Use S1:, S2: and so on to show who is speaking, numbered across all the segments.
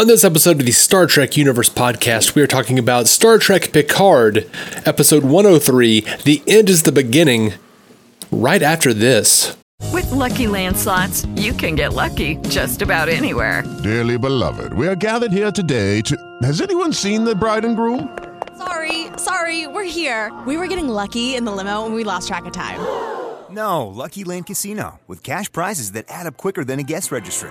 S1: On this episode of the Star Trek Universe podcast, we are talking about Star Trek Picard, episode 103 The End is the Beginning, right after this.
S2: With LuckyLand Slots, you can get lucky just about anywhere.
S3: Dearly beloved, we are gathered here today to. Has anyone seen the bride and groom?
S4: Sorry, sorry, we're here. We were getting lucky in the limo and we lost track of time.
S5: No, Lucky Land Casino, with cash prizes that add up quicker than a guest registry.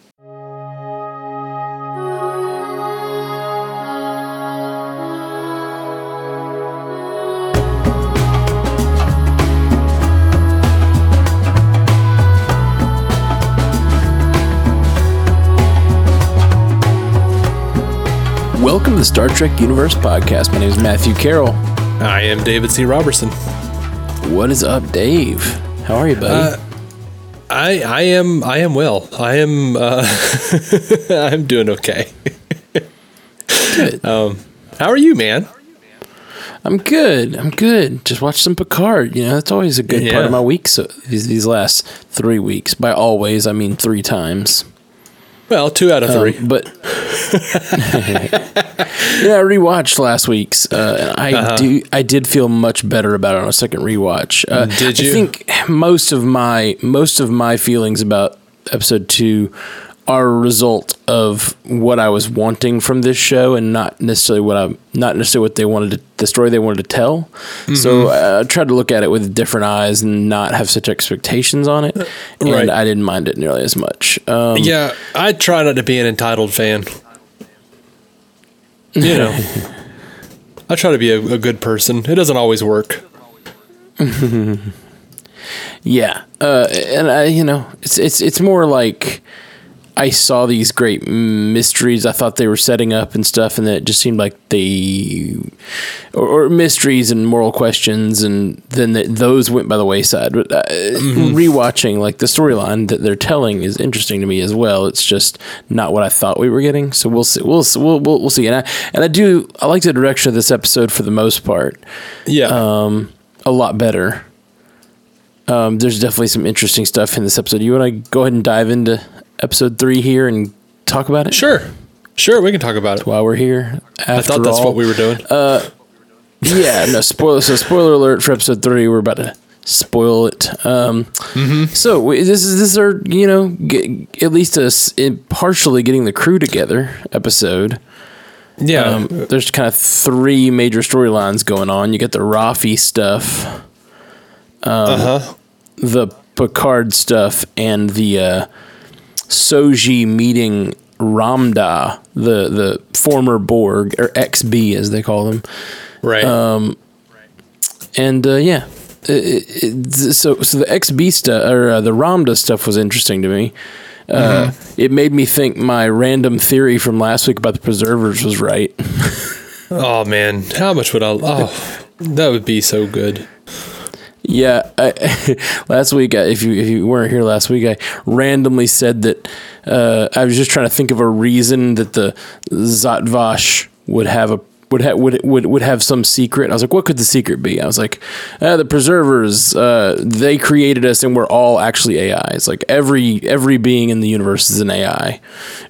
S6: Welcome to the Star Trek Universe podcast. My name is Matthew Carroll.
S1: I am David C. Robertson.
S6: What is up, Dave? How are you, buddy?
S1: Uh, I I am I am well. I am uh, I'm doing okay.
S6: good.
S1: Um, how are you, man?
S6: I'm good. I'm good. Just watch some Picard. You know, that's always a good part of my week. So these, these last three weeks, by always I mean three times.
S1: Well, two out of three.
S6: Um, but yeah, I rewatched last week's. Uh, I
S1: Uh-huh.
S6: do. I did feel much better about it on a second rewatch. Uh,
S1: Did you?
S6: I think most of my most of my feelings about episode two are a result of what I was wanting from this show, and not necessarily what I not necessarily what they wanted to, the story they wanted to tell. So
S1: Mm-hmm.
S6: uh, I tried to look at it with different eyes and not have such expectations on it, and
S1: Right.
S6: I didn't mind it nearly as much. Um,
S1: yeah, I try not to be an entitled fan. You know, I try to be a, a good person. It doesn't always work.
S6: Yeah, uh, and I, you know, it's it's it's more like I saw these great mysteries. I thought they were setting up and stuff, and then it just seemed like they or, or mysteries and moral questions, and then the, those went by the wayside. But uh, rewatching, like the storyline that they're telling, is interesting to me as well. It's just not what I thought we were getting. So we'll see. We'll we'll we'll, we'll see. And I and I do. I like the direction of this episode for the most part
S1: Yeah.
S6: um, a lot better. Um, there's definitely some interesting stuff in this episode. You want to go ahead and dive into episode three here and talk about it?
S1: sure. Sure, we can talk about it.
S6: While we're here,
S1: I thought that's
S6: all.
S1: what we were doing.
S6: Uh, yeah, no spoiler. So spoiler alert for episode three. We're about to spoil it. Um,
S1: Mm-hmm.
S6: So we, this is this is our you know get, at least us partially getting the crew together episode.
S1: yeah.
S6: Um, there's kind of three major storylines going on. You get the Raffi stuff.
S1: uh huh.
S6: the Picard stuff and the uh, Soji meeting Ramdha, the the former Borg or XB as they call them,
S1: Right.
S6: and uh, yeah, it, it, so so the XB stuff or uh, the Ramdha stuff was interesting to me. Uh, It made me think my random theory from last week about the preservers was right.
S1: oh man, how much would I? Oh, that would be so good.
S6: Yeah, I, last week, if you if you weren't here last week, I randomly said that uh, I was just trying to think of a reason that the Zhat Vash would have a would have would would would have some secret. I was like, what could the secret be? I was like, uh, the preservers. Uh, they created us, and we're all actually AIs. Like every every being in the universe is an AI,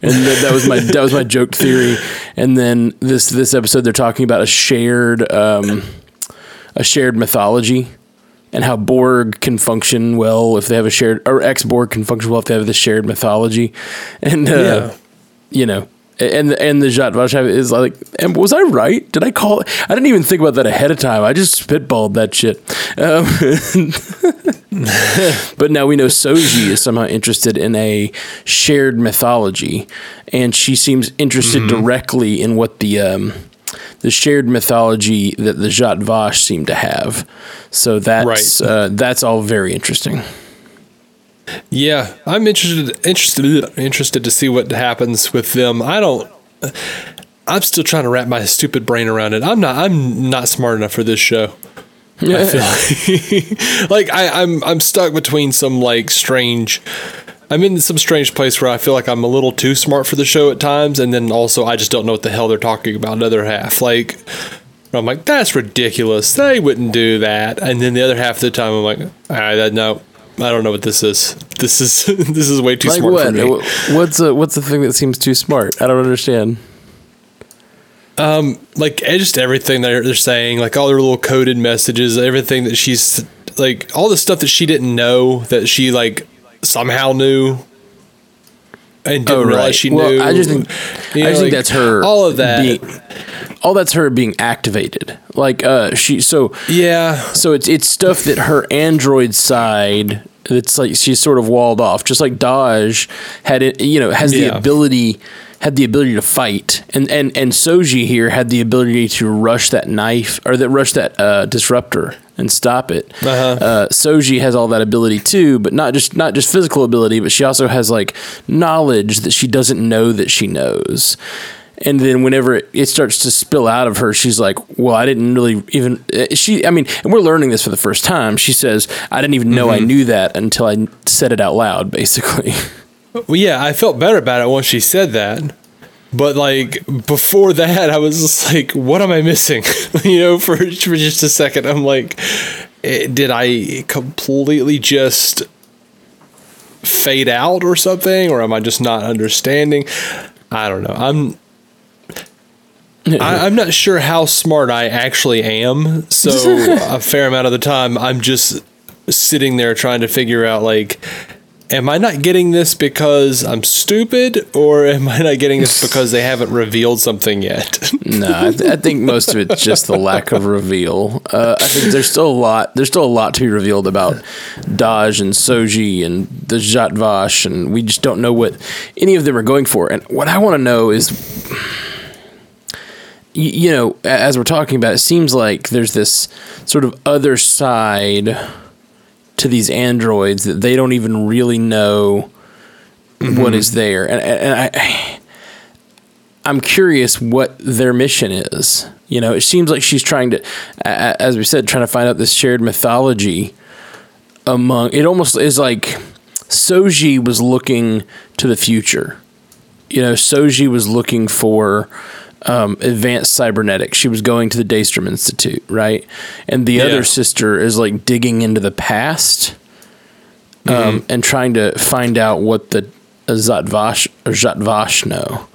S6: and that, that was my that was my joke theory. And then this this episode, they're talking about a shared um, a shared mythology and how Borg can function well if they have a shared, or ex Borg can function well if they have this shared mythology, and uh,
S1: Yeah.
S6: you know, and and the Jat Vashev is like, and was I right? Did I call? I didn't even think about that ahead of time. I just spitballed that shit. Um, but now we know Soji is somehow interested in a shared mythology, and she seems interested directly in what the um, the shared mythology that the Zhat Vash seem to have. So that's
S1: Right.
S6: uh, that's all very interesting.
S1: Yeah, I'm interested interested interested to see what happens with them. I don't. I'm still trying to wrap my stupid brain around it. I'm not. I'm not smart enough for this show. I feel like, like I, I'm I'm stuck between some like strange. I'm in some strange place where I feel like I'm a little too smart for the show at times, and then also I just don't know what the hell they're talking about. Another half, like I'm like, that's ridiculous. They wouldn't do that. And then the other half of the time, I'm like, all right, no, I don't know what this is. This is this is way too
S6: like
S1: smart
S6: what?
S1: for me.
S6: What's a, what's the thing that seems too smart? I don't understand.
S1: Um, like eh, just everything they're they're saying, like all their little coded messages, everything that she's like, all the stuff that she didn't know that she like somehow knew. And didn't
S6: Oh,
S1: realize she
S6: Well,
S1: knew.
S6: I just think-
S1: You
S6: I just
S1: know,
S6: think
S1: like,
S6: that's her.
S1: All of that.
S6: being- all that's her being activated. Like uh, she so
S1: yeah.
S6: So it's it's stuff that her android side. It's like she's sort of walled off, just like Dahj had it. You know, has the
S1: Yeah.
S6: ability had the ability to fight, and and and Soji here had the ability to rush that knife or that rush that uh, disruptor and stop it.
S1: Uh-huh.
S6: Uh, Soji has all that ability too, but not just not just physical ability, but she also has like knowledge that she doesn't know that she knows. And then whenever it, it starts to spill out of her, she's like, "Well, I didn't really even." uh, She, I mean, and we're learning this for the first time. She says, "I didn't even know I
S1: Mhm.
S6: knew that until I said it out loud." Basically,
S1: Well, yeah, I felt better about it once she said that. But like before that, I was just like, "What am I missing?" you know, for for just a second, I'm like, eh, "Did I completely just fade out or something, or am I just not understanding?" I don't know. I'm. I, I'm not sure how smart I actually am. So a fair amount of the time, I'm just sitting there trying to figure out like am I not getting this because I'm stupid, or am I not getting this because they haven't revealed something yet?
S6: no, I, th- I think most of it's just the lack of reveal. Uh, I think there's still a lot. There's still a lot to be revealed about Dahj and Soji and the Zhat Vash, and we just don't know what any of them are going for. And what I want to know is, you know, as we're talking about, it seems like there's this sort of other side to these androids that they don't even really know what mm-hmm. is there, and, and I. I'm curious what their mission is. You know, it seems like she's trying to, as we said, trying to find out this shared mythology among. It almost is like Soji was looking to the future. You know, Soji was looking for um, advanced cybernetics. She was going to the Daystrom Institute, right? And the
S1: Yeah.
S6: other sister is like digging into the past um, and trying to find out what the Zhat Vash or Zhat Vash know.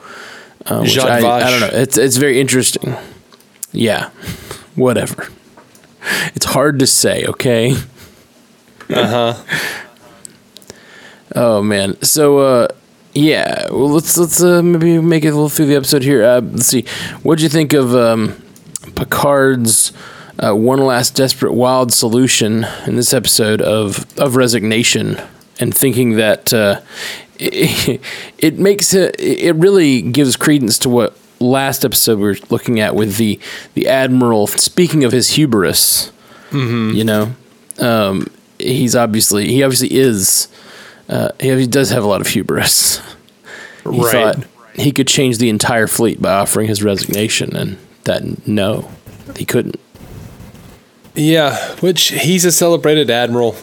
S6: Uh, which I, I don't know. It's it's very interesting. Yeah, whatever. It's hard to say. Okay.
S1: Uh huh.
S6: Oh man. So uh yeah, well let's let's uh, maybe make it a little through the episode here. Uh, let's see. What'd you think of um Picard's uh, one last desperate wild solution in this episode of of resignation and thinking that uh, it, it makes it it really gives credence to what last episode we were looking at with the the admiral speaking of his hubris you know um, he's obviously he obviously is uh, he, does have a lot of hubris he
S1: Right.
S6: thought he could change the entire fleet by offering his resignation and that no he couldn't
S1: Yeah, which he's a celebrated admiral.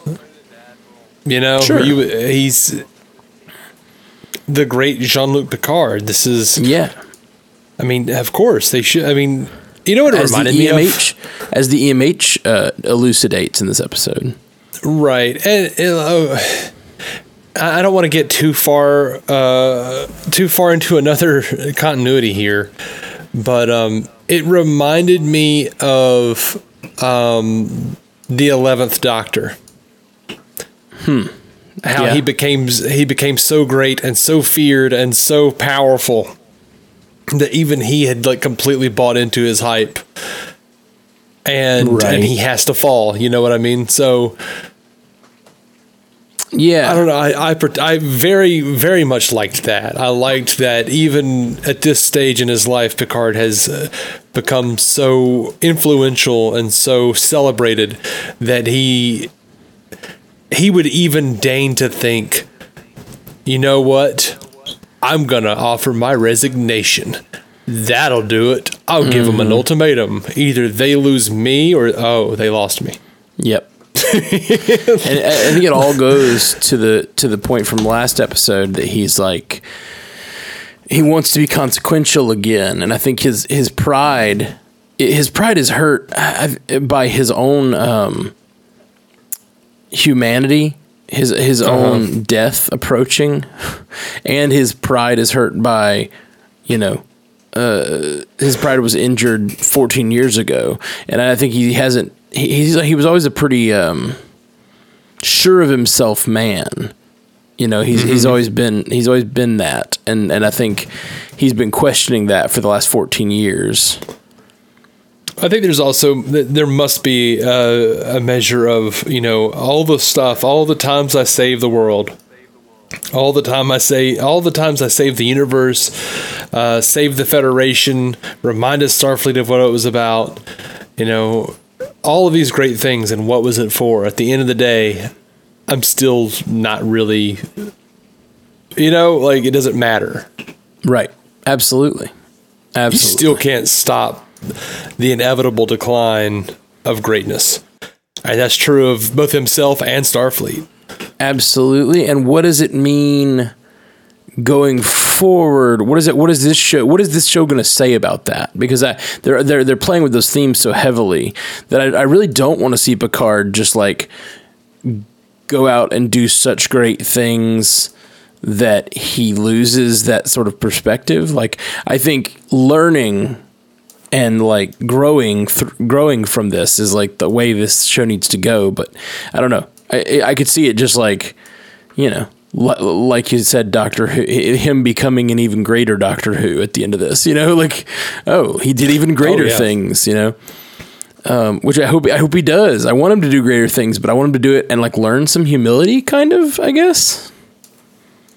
S1: You know,
S6: Sure.
S1: you, he's the great Jean Luc Picard. This is,
S6: yeah
S1: I mean, of course they should. I mean, you know what it
S6: as the
S1: reminded me of?
S6: EMH as the EMH uh, elucidates in this episode
S1: Right, and, and, uh, I don't want to get too far, uh, too far into another continuity here, but um, it reminded me of um, the Eleventh Doctor.
S6: Hmm.
S1: How
S6: Yeah.
S1: he became he became so great and so feared and so powerful that even he had like completely bought into his hype, and
S6: Right.
S1: and he has to fall. You know what I mean? So.
S6: Yeah
S1: I don't know. I, I I very very much liked that. I liked that even at this stage in his life, Picard has uh, become so influential and so celebrated that he he would even deign to think, you know what? I'm going to offer my resignation. That'll do it. I'll give them an ultimatum. Either they lose me or, oh, they lost me.
S6: Yep. And I I think it all goes to the to the point from last episode that he's like he wants to be consequential again, and I think his his pride his pride is hurt uh, by his own um, humanity, his his own death approaching, and his pride is hurt by you know uh, his pride was injured 14 years ago, and I think he hasn't. He, he's he was always a pretty um, sure of himself man. You know, he's he's always been he's always been that, and and I think he's been questioning that for the last 14 years.
S1: I think there's also th- there must be a, a measure of you know all the stuff, all the times I save the world, all the time I say, all the times I save the universe, uh, save the Federation, reminded Starfleet of what it was about, you know, all of these great things and what was it for? At the end of the day, I'm still not really, you know, like it doesn't matter.
S6: Right. Absolutely. Absolutely.
S1: You still can't stop the inevitable decline of greatness. And that's true of both himself and Starfleet.
S6: Absolutely. And what does it mean going forward? What is it? What is this show? What is this show going to say about that? Because I, they're they're they're playing with those themes so heavily that I, I really don't want to see Picard just like go out and do such great things that he loses that sort of perspective. Like I think learning and like growing th- growing from this is like the way this show needs to go. But I don't know. I I could see it just like you know. Li- Like you said, Doctor Who, him becoming an even greater Doctor Who at the end of this, you know, like, oh, he did even greater
S1: yeah.
S6: things, you know, um, which I hope I hope he does. I want him to do greater things, but I want him to do it and like learn some humility, kind of, I guess.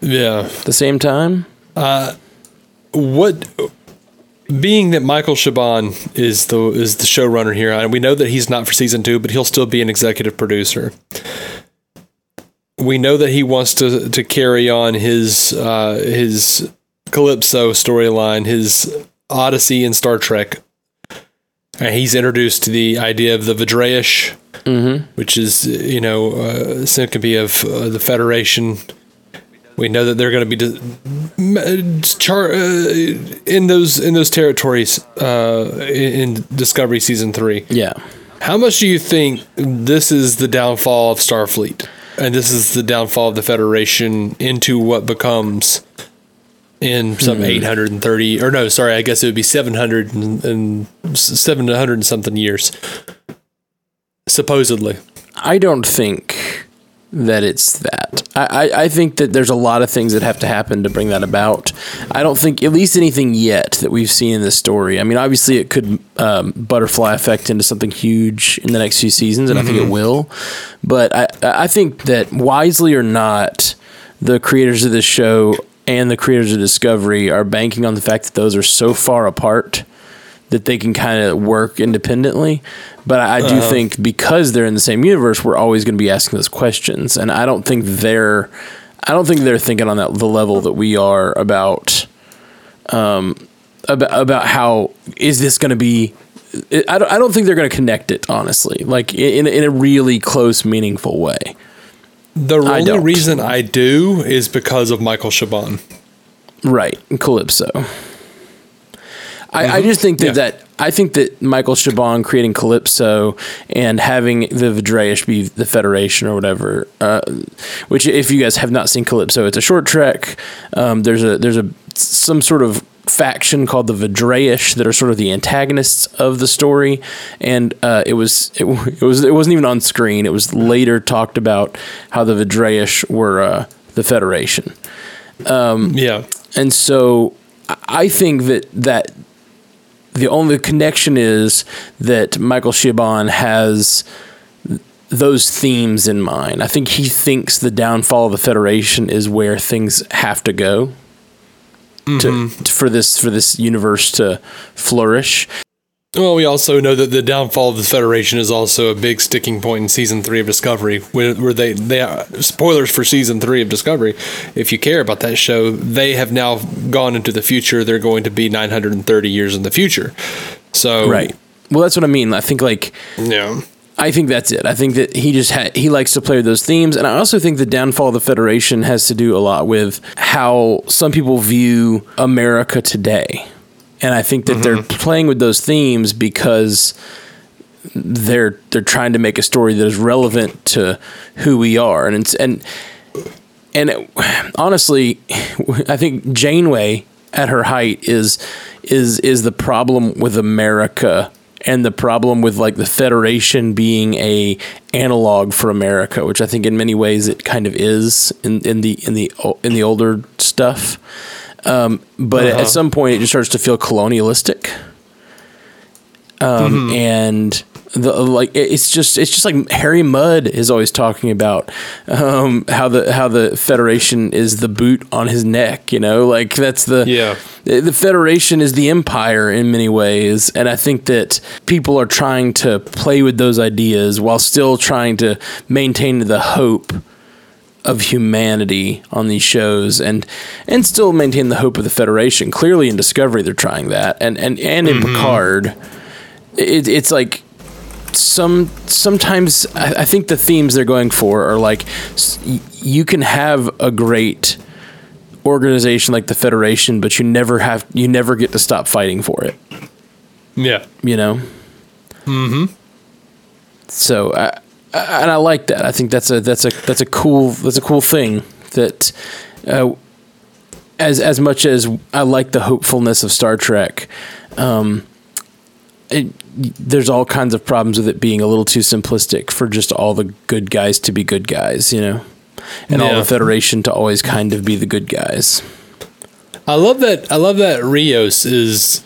S1: Yeah.
S6: At the same time,
S1: what being that Michael Chabon is the is the showrunner here, and we know that he's not for season two, but he'll still be an executive producer. We know that he wants to to carry on his uh, his Calypso storyline, his Odyssey in Star Trek. And he's introduced to the idea of the V'Draysh, which is you know uh, syncope of uh, the Federation. We know that they're going to be di- char- uh, in those in those territories uh, in, in Discovery season three.
S6: yeah.
S1: How much do you think this is the downfall of Starfleet, and this is the downfall of the Federation into what becomes in some hmm. eight hundred and thirty, or no, sorry, I guess it would be seven hundred and, and seven hundred and something years, supposedly.
S6: I don't think that it's that. I, I, I think that there's a lot of things that have to happen to bring that about. I don't think, at least anything yet, that we've seen in this story. I mean, obviously, it could um, butterfly effect into something huge in the next few seasons, and I think it will. But I, I think that wisely or not, the creators of this show and the creators of Discovery are banking on the fact that those are so far apart that they can kind of work independently. But I, I do think because they're in the same universe, we're always going to be asking those questions, and I don't think they're, I don't think they're thinking on that the level that we are about, um, about about how is this going to be. I don't, I don't think they're going to connect it honestly, like in in a really close, meaningful way.
S1: The only
S6: don't.
S1: reason I do is because of Michael Chabon.
S6: Right, Calypso. I, I just think that,
S1: Yeah.
S6: that I think that Michael Chabon creating Calypso and having the V'Draysh be the Federation or whatever, uh, which if you guys have not seen Calypso, it's a short trek. Um, there's a there's a some sort of faction called the V'Draysh that are sort of the antagonists of the story, and uh, it was it, it was it wasn't even on screen. It was later talked about how the V'Draysh were uh, the Federation.
S1: Yeah.
S6: And so I- I think that that the only connection is that Michael Chabon has those themes in mind. I think he thinks the downfall of the Federation is where things have to go to, mm-hmm. for this for this universe to flourish.
S1: Well, we also know that the downfall of the Federation is also a big sticking point in season three of Discovery, where, where they they are, spoilers for season three of Discovery. If you care about that show, they have now gone into the future. They're going to be 930 years in the future. So
S6: Right. Well, that's what I mean. I think like
S1: yeah.
S6: I think that's it. I think that he just ha- he likes to play with those themes, and I also think the downfall of the Federation has to do a lot with how some people view America today, and I think that they're mm-hmm. playing with those themes because they're they're trying to make a story that is relevant to who we are, and it's, and and it- honestly, I think Janeway at her height is is is the problem with America and the problem with like the Federation being a analog for America, which I think in many ways it kind of is in, in the in the in the older stuff. Um, but
S1: Uh-huh.
S6: at some point, it just starts to feel colonialistic, um,
S1: Mhm.
S6: and the like it's just it's just like Harry Mudd is always talking about um, how the how the Federation is the boot on his neck. You know, like that's the
S1: Yeah.
S6: the Federation is the empire in many ways, and I think that people are trying to play with those ideas while still trying to maintain the hope of humanity on these shows and and still maintain the hope of the Federation. Clearly in Discovery they're trying that. And and, and in Picard it, it's like some sometimes I, I think the themes they're going for are like you can have a great organization like the Federation, but you never have you never get to stop fighting for it.
S1: Yeah.
S6: You know.
S1: Mm-hmm.
S6: So, I, and I like that. I think that's a that's a that's a cool that's a cool thing that. Uh, as as much as I like the hopefulness of Star Trek, um, it, there's all kinds of problems with it being a little too simplistic for just all the good guys to be good guys, you know, and all the Federation to always kind of be the good guys.
S1: I love that. I love that Rios is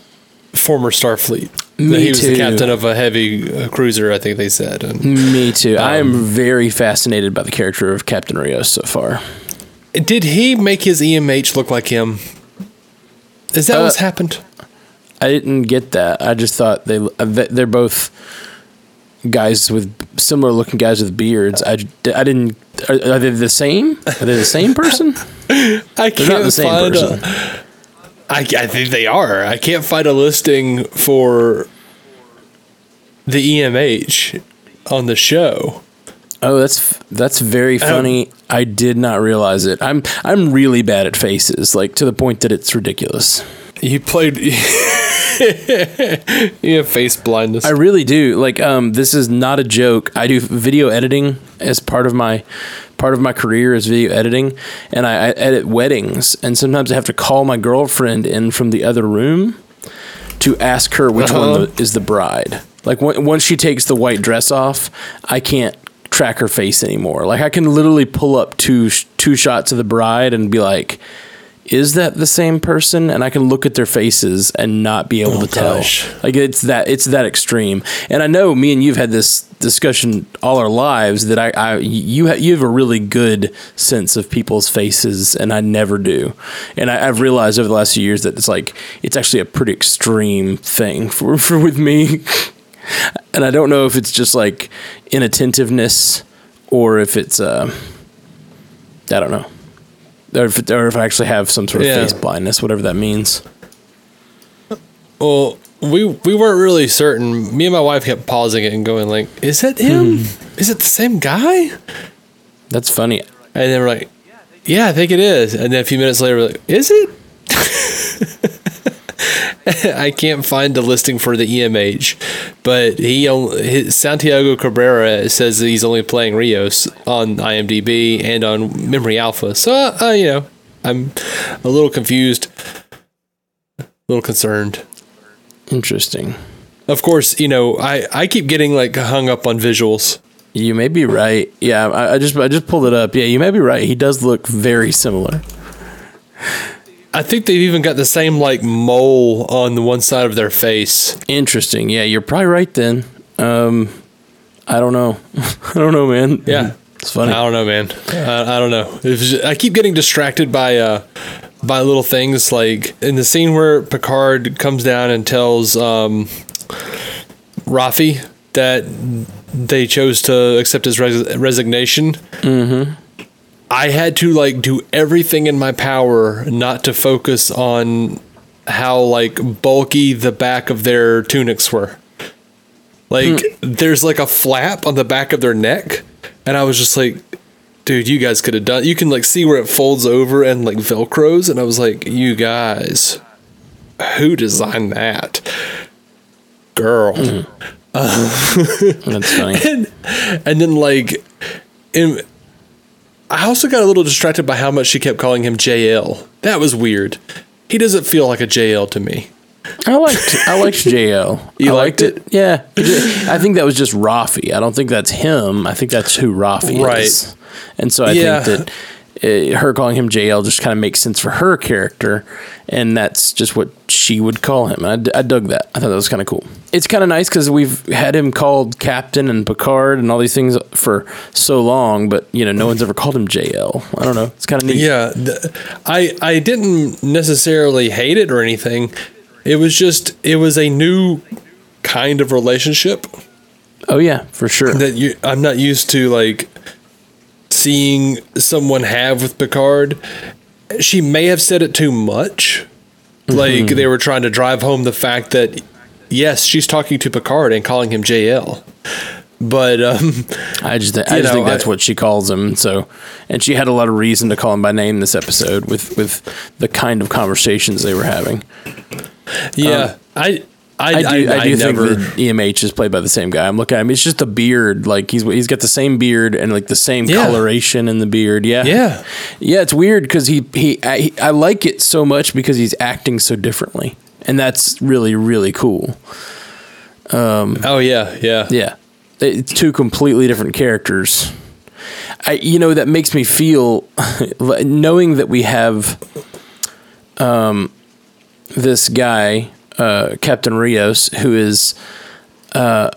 S1: former Starfleet.
S6: Me
S1: he was
S6: too.
S1: the captain of a heavy uh, cruiser, I think they said. And
S6: Me too. I
S1: Um,
S6: am very fascinated by the character of Captain Rios so far.
S1: did he make his EMH look like him? Is that
S6: Uh,
S1: what's happened?
S6: I didn't get that. I just thought they they're both guys with similar looking guys with beards. I, I didn't. Are, are they the same? Are they the same person?
S1: I
S6: They're
S1: can't
S6: not the same
S1: find.
S6: person.
S1: A, I, I think they are. I can't find a listing for the EMH on the show.
S6: Oh, that's that's very
S1: Um,
S6: funny. I did not realize it. I'm I'm really bad at faces, like to the point that it's ridiculous.
S1: You played. you have face blindness.
S6: I really do. Like, um, this is not a joke. I do video editing as part of my part of my career is video editing, and I, I edit weddings. And sometimes I have to call my girlfriend in from the other room to ask her which
S1: Uh-huh.
S6: one is the bride. Like when, once she takes the white dress off, I can't track her face anymore. Like I can literally pull up two sh- two shots of the bride and be like, "Is that the same person?" And I can look at their faces and not be able
S1: Oh,
S6: to tell. Like it's that it's that extreme. And I know me and you've had this discussion all our lives that I, I you ha- you have a really good sense of people's faces and I never do. And I, I've realized over the last few years that it's like it's actually a pretty extreme thing for, for with me. and I don't know if it's just like inattentiveness or if it's uh I don't know. Or if, or if I actually have some sort of
S1: Yeah.
S6: face blindness, whatever that means.
S1: Well, we we weren't really certain. Me and my wife kept pausing it and going like, "Is it him? Hmm. Is it the same guy?"
S6: That's funny.
S1: And then we're like, "Yeah, I think it is." And then a few minutes later, we're like, "Is it?" I can't find the listing for the EMH, but he only, his, Santiago Cabrera says that he's only playing Rios on IMDb and on Memory Alpha. So uh, uh, you know, I'm a little confused, a little concerned.
S6: Interesting.
S1: Of course, you know, I, I keep getting like hung up on visuals.
S6: You may be right. Yeah, I, I just I just pulled it up. Yeah, you may be right. He does look very similar.
S1: I think they've even got the same like mole on the one side of their face.
S6: Interesting. Yeah, you're probably right then. Um, I don't know. I don't know, man.
S1: Yeah,
S6: it's funny.
S1: I don't know, man. I, I don't know. Just- I keep getting distracted by uh by little things like in the scene where Picard comes down and tells um Raffi that they chose to accept his res- resignation.
S6: Mm-hmm.
S1: I had to like do everything in my power not to focus on how like bulky the back of their tunics were. Like hmm. there's like a flap on the back of their neck and I was just like dude, you guys could have done you can like see where it folds over and like velcros and I was like you guys who designed that? Girl. Hmm.
S6: That's funny.
S1: and, and then like in, I also got a little distracted by how much she kept calling him JL. That was weird. He doesn't feel like a JL to me.
S6: I liked I liked JL.
S1: You
S6: I
S1: liked it?
S6: Yeah. I think that was just Raffi. I don't think that's him. I think that's who Raffi
S1: Right.
S6: is. And so I
S1: Yeah.
S6: think that uh, her calling him JL just kind of makes sense for her character, and that's just what she would call him. I dug that. I thought that was kind of cool. It's kind of nice because we've had him called Captain and Picard and all these things for so long, but you know, no one's ever called him JL. I don't know. It's kind of neat.
S1: Yeah, th- I I didn't necessarily hate it or anything. It was just it was a new kind of relationship
S6: Oh yeah, for sure.
S1: that you I'm not used to like seeing someone have with Picard. She may have said it too much. Like
S6: Mm-hmm.
S1: they were trying to drive home the fact that yes, she's talking to Picard and calling him JL. But um
S6: I just, I just
S1: know,
S6: think that's
S1: I-
S6: what she calls him. So, and she had a lot of reason to call him by name this episode with with the kind of conversations they were having.
S1: yeah, I I
S6: I do, I,
S1: I
S6: do
S1: never
S6: think that EMH is played by the same guy. I'm looking at him; it's just a beard. Like he's he's got the same beard and like the same
S1: Yeah.
S6: coloration in the beard. Yeah,
S1: Yeah.
S6: yeah. It's weird because he he I, he I like it so much because he's acting so differently, and that's really really cool. Um.
S1: Oh yeah, yeah.
S6: Yeah, it's two completely different characters. I, you know, that makes me feel like knowing that we have, um, this guy, uh, Captain Rios, who is, uh,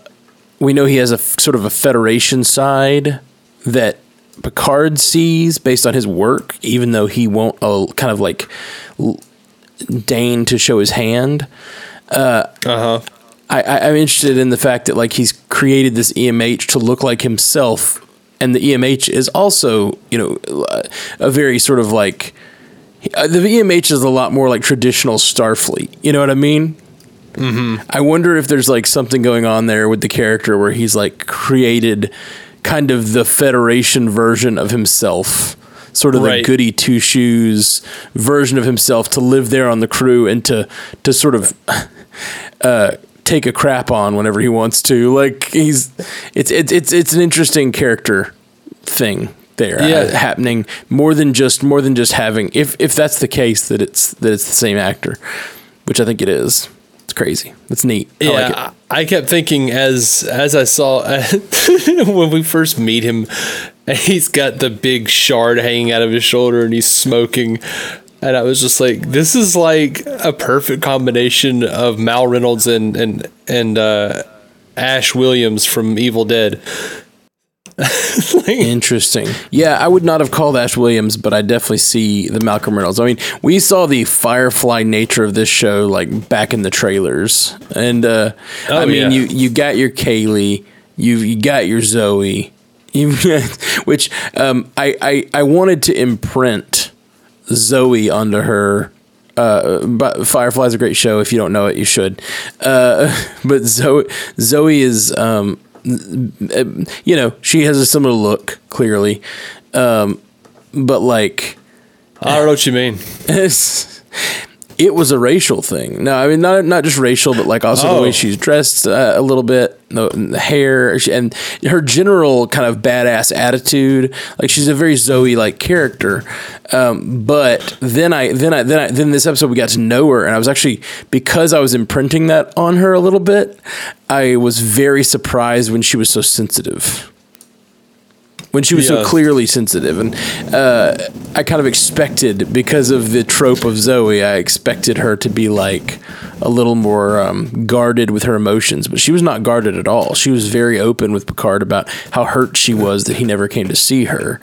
S6: we know he has a f- sort of a Federation side that Picard sees based on his work, even though he won't uh, kind of like l- deign to show his hand.
S1: Uh huh.
S6: I, I, I'm interested in the fact that like he's created this EMH to look like himself, and the EMH is also you know a very sort of like uh, the EMH is a lot more like traditional Starfleet. You know what I mean? Mm-hmm. I wonder if there's like something going on there with the character where he's like created kind of the Federation version of himself. Sort of
S1: Right.
S6: the goody two shoes version of himself to live there on the crew and to to sort of uh, take a crap on whenever he wants to. Like he's it's it's it's it's an interesting character thing there uh,
S1: Yeah.
S6: happening more than just more than just having if if that's the case that it's that it's the same actor, which I think it is. It's crazy. It's neat. I
S1: Yeah,
S6: like it.
S1: I, I kept thinking as as I saw when we first meet him, and he's got the big shard hanging out of his shoulder, and he's smoking, and I was just like, this is like a perfect combination of Mal Reynolds and and and uh, Ash Williams from Evil Dead.
S6: Interesting. Yeah, I would not have called Ash Williams, but I definitely see the Malcolm Reynolds. I mean, we saw the Firefly nature of this show like back in the trailers, and uh,
S1: Oh,
S6: I mean,
S1: yeah.
S6: you you got your Kaylee, you you got your Zoe, you, which um, I, I I wanted to imprint Zoe onto her. Uh, but Firefly's a great show. If you don't know it, you should. Uh, but Zoe Zoe is um, you know, she has a similar look, clearly. Um, but like,
S1: I don't know what you mean.
S6: it was a racial thing. No, I mean not not just racial, but like also the
S1: Oh.
S6: way she's dressed uh, a little bit, the, the hair, and her general kind of badass attitude. Like she's a very Zoe like character. Um, but then I then I then I then this episode we got to know her, and I was actually because I was imprinting that on her a little bit. I was very surprised when she was so sensitive when she was so clearly sensitive. And uh, i kind of expected because of the trope of zoe i expected her to be like a little more um, guarded with her emotions. But she was not guarded at all. She was very open with picard about how hurt she was that he never came to see her.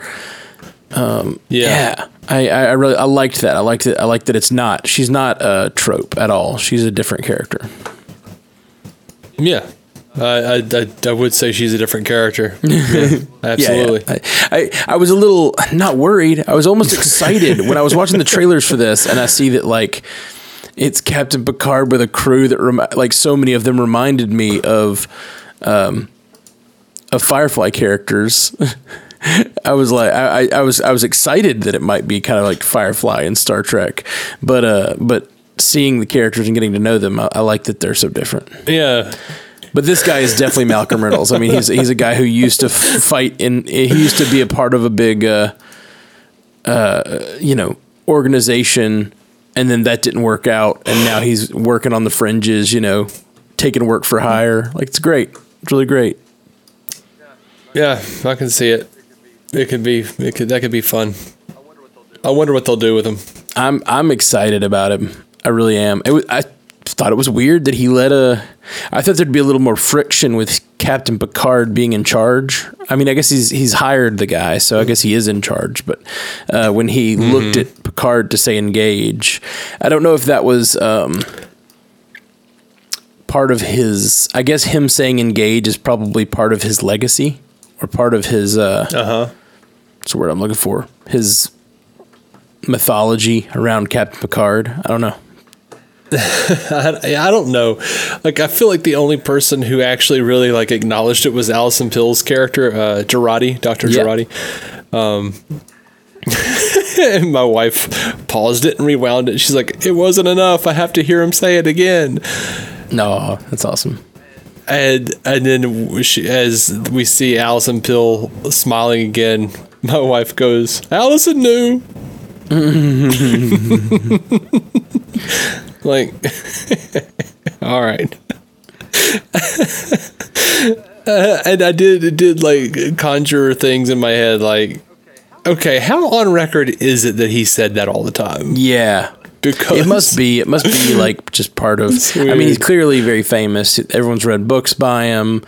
S1: Yeah.
S6: yeah. I, I I really i liked that. I liked it i liked that it's not she's not a trope at all. She's a different character.
S1: Yeah. I, I, I would say she's a different character. Yeah, absolutely.
S6: Yeah, yeah. I, I, I was a little not worried. I was almost excited when I was watching the trailers for this, and I see that like it's Captain Picard with a crew that rem- like so many of them reminded me of um, of Firefly characters. I was like, I, I was, I was excited that it might be kind of like Firefly and Star Trek, but, uh, but seeing the characters and getting to know them, I, I like that they're so different.
S1: Yeah.
S6: But this guy is definitely Malcolm Reynolds. I mean, he's he's a guy who used to fight in. He used to be a part of a big, uh, uh, you know, organization, and then that didn't work out, and now he's working on the fringes. You know, taking work for hire. Like it's great. It's really great.
S1: Yeah, I can see it. It could be. It could. That could be fun. I wonder what they'll do with him.
S6: I'm I'm excited about him. I really am. It was, I thought it was weird that he let a. I thought there'd be a little more friction with Captain Picard being in charge. I mean, I guess he's he's hired the guy, so I guess he is in charge. But uh, when he
S1: Mm-hmm.
S6: looked at Picard to say engage, I don't know if that was. Um, part of his i guess him saying engage is probably part of his legacy or part of his uh
S1: uh-huh
S6: what's the word i'm looking for his mythology around captain picard i don't know
S1: I, I don't know. Like, I feel like the only person who actually really like acknowledged it was Allison Pill's character, uh, Jurati, Doctor
S6: Yeah.
S1: Jurati. Um, and my wife paused it and rewound it. She's like, "It wasn't enough. I have to hear him say it again."
S6: no that's awesome
S1: And and then she, as we see Allison Pill smiling again, my wife goes, "Allison knew." like, all right. Uh, and I did it did like conjure things in my head, like, okay, how on record is it that he said that all the time?
S6: yeah.
S1: Because
S6: it must be it must be like just part of i mean he's clearly very famous. Everyone's read books by him.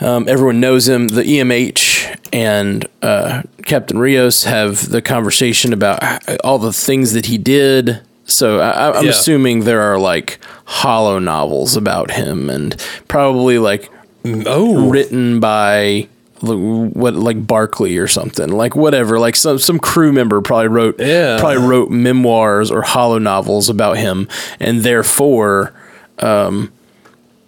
S6: Um, everyone knows him. The emh and uh, captain rios have the conversation about all the things that he did so I, i'm
S1: Yeah.
S6: assuming there are like holonovels about him and probably like
S1: oh
S6: written by what like Barkley or something like whatever like some some crew member probably wrote
S1: Yeah.
S6: probably wrote memoirs or holonovels about him and therefore um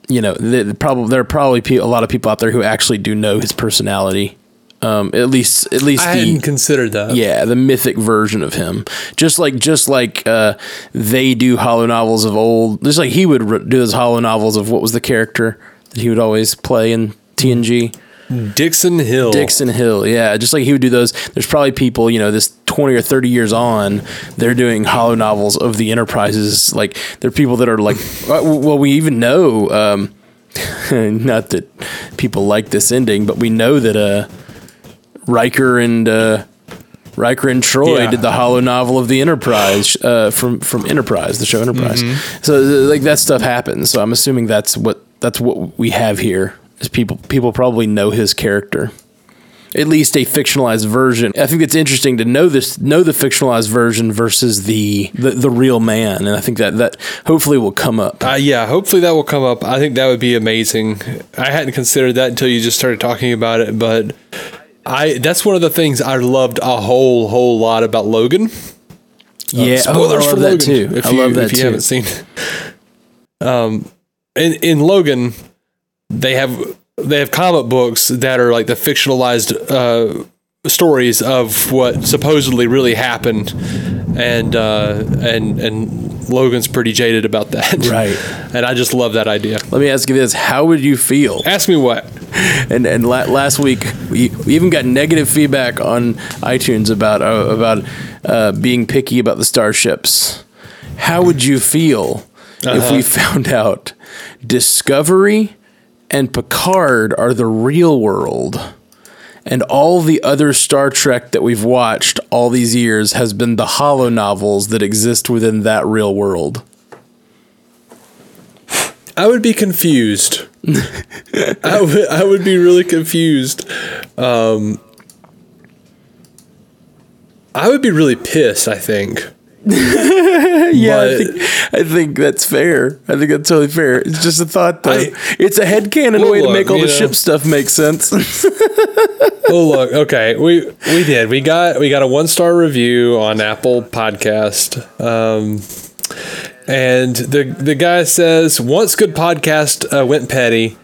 S6: you know the, probably there are probably a lot of people out there who actually do know his personality um at least at least
S1: I
S6: the
S1: hadn't considered that.
S6: yeah, the mythic version of him. Just like just like uh, they do holonovels of old. Just like he would r- do his holonovels of what was the character that he would always play in TNG.
S1: Dixon Hill.
S6: Dixon Hill, yeah, just like he would do those. There's probably people, you know, this 20 or 30 years on, they're doing holonovels of the Enterprises. Like, there are people that are like, well, well, we even know, um, not that people like this ending, but we know that uh, Riker and uh, Riker and Troi
S1: Yeah.
S6: did the holonovel of the Enterprise uh, from from Enterprise, the show Enterprise. So uh, like that stuff happens. So I'm assuming that's what that's what we have here. Is people people probably know his character. At least a fictionalized version. I think it's interesting to know this, know the fictionalized version versus the the, the real man, and I think that that hopefully will come up.
S1: Uh, yeah, hopefully that will come up. I think that would be amazing. I hadn't considered that until you just started talking about it, but I that's one of the things I loved a whole whole lot about Logan.
S6: Yeah,
S1: Uh,
S6: oh, I love that too.
S1: If
S6: I
S1: you,
S6: love that
S1: if you
S6: too.
S1: haven't seen, um, in in Logan, they have they have comic books that are like the fictionalized uh, stories of what supposedly really happened, and uh, and and Logan's pretty jaded about that,
S6: Right.
S1: And I just love that idea.
S6: Let me ask you this: How would you feel?
S1: Ask me what.
S6: And and la- last week we, we even got negative feedback on iTunes about uh, about uh, being picky about the starships. How would you feel if
S1: Uh-huh.
S6: we found out Discovery and Picard are the real world? And all the other Star Trek that we've watched all these years has been the holonovels that exist within that real world.
S1: I would be confused. I would I would be really confused. Um, I would be really pissed. I think
S6: yeah, I think, I think that's fair. I think that's totally fair. It's just a thought, though.
S1: I-
S6: it's a headcanon
S1: Well,
S6: way to make all the
S1: know.
S6: ship stuff make sense.
S1: oh look, okay, we we did. We got we got a one star review on Apple Podcast. Um, and the the guy says once good podcast uh, went petty.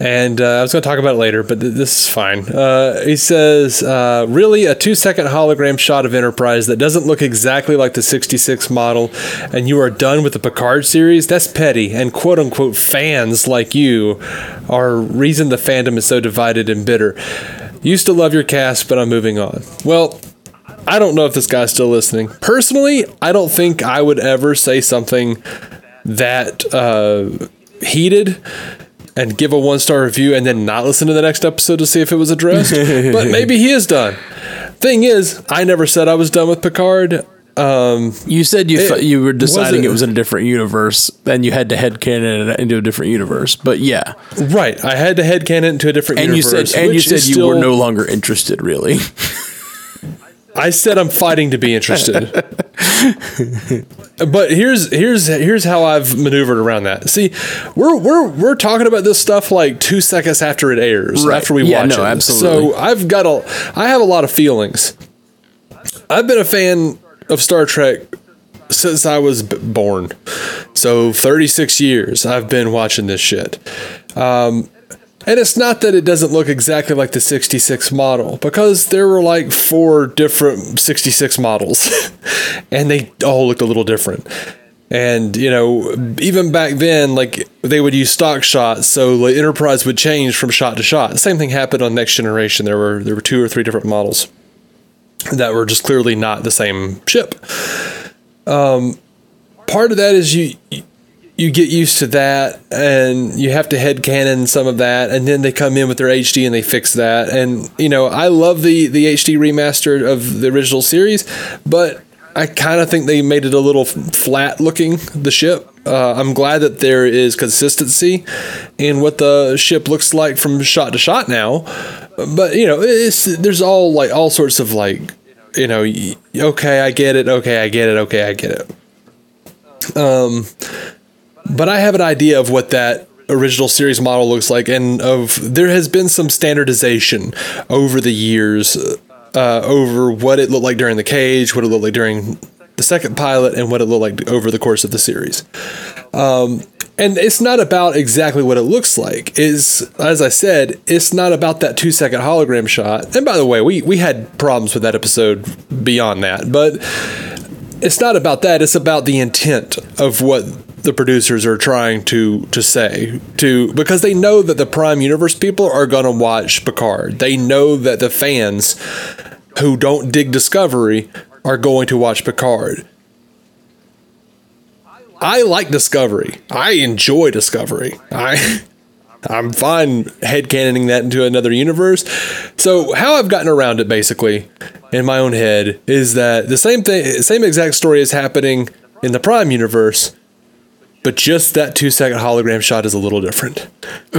S1: And uh, I was going to talk about it later, but th- this is fine. Uh, he says, uh, really, a two second hologram shot of Enterprise that doesn't look exactly like the 66 model, and you are done with the Picard series? That's petty. And quote unquote fans like you are reason the fandom is so divided and bitter. Used to love your cast, but I'm moving on. Well, I don't know if this guy's still listening. Personally, I don't think I would ever say something that uh, heated and give a one star review and then not listen to the next episode to see if it was addressed. but maybe he is done. Thing is, I never said I was done with Picard. Um,
S6: you said you
S1: It
S6: thought you were deciding
S1: wasn't-
S6: it was in a different universe, and you had to headcanon it into a different universe. But yeah,
S1: right. I had to headcanon it into a different
S6: and you
S1: universe.
S6: said and you said you were no longer interested, really.
S1: I said I'm fighting to be interested. but here's here's here's how I've maneuvered around that. See, we're we're we're talking about this stuff like two seconds after it airs,
S6: Right.
S1: after we
S6: Yeah,
S1: watch
S6: no,
S1: it.
S6: absolutely.
S1: So I've got a I have a lot of feelings. I've been a fan of Star Trek since I was born. So 36 years I've been watching this shit. Um, and it's not that it doesn't look exactly like the 66 model, because there were like four different 66 models, and they all looked a little different. And, you know, even back then, like they would use stock shots, so the Enterprise would change from shot to shot. Same thing happened on Next Generation. There were there were two or three different models that were just clearly not the same ship. Um, part of that is you you get used to that and you have to head headcanon some of that and then they come in with their HD and they fix that. And you know I love the the HD remaster of the original series but I kind of think they made it a little flat looking the ship. Uh, I'm glad that there is consistency in what the ship looks like from shot to shot now but you know there's all like all sorts of like you know okay I get it okay I get it okay I get it. Um but I have an idea of what that original series model looks like, and of there has been some standardization over the years uh, over what it looked like during the cage, what it looked like during the second pilot, and what it looked like over the course of the series. Um, and it's not about exactly what it looks like. Is as I said, it's not about that two second hologram shot. And by the way, we we had problems with that episode beyond that, but it's not about that. It's about the intent of what the producers are trying to to say to because they know that the Prime Universe people are going to watch Picard. They know that the fans who don't dig Discovery are going to watch Picard. I like Discovery. I enjoy Discovery. I I'm fine headcanoning that into another universe. So how I've gotten around it basically in my own head is that the same thing same exact story is happening in the Prime universe, but just that two second hologram shot is a little different.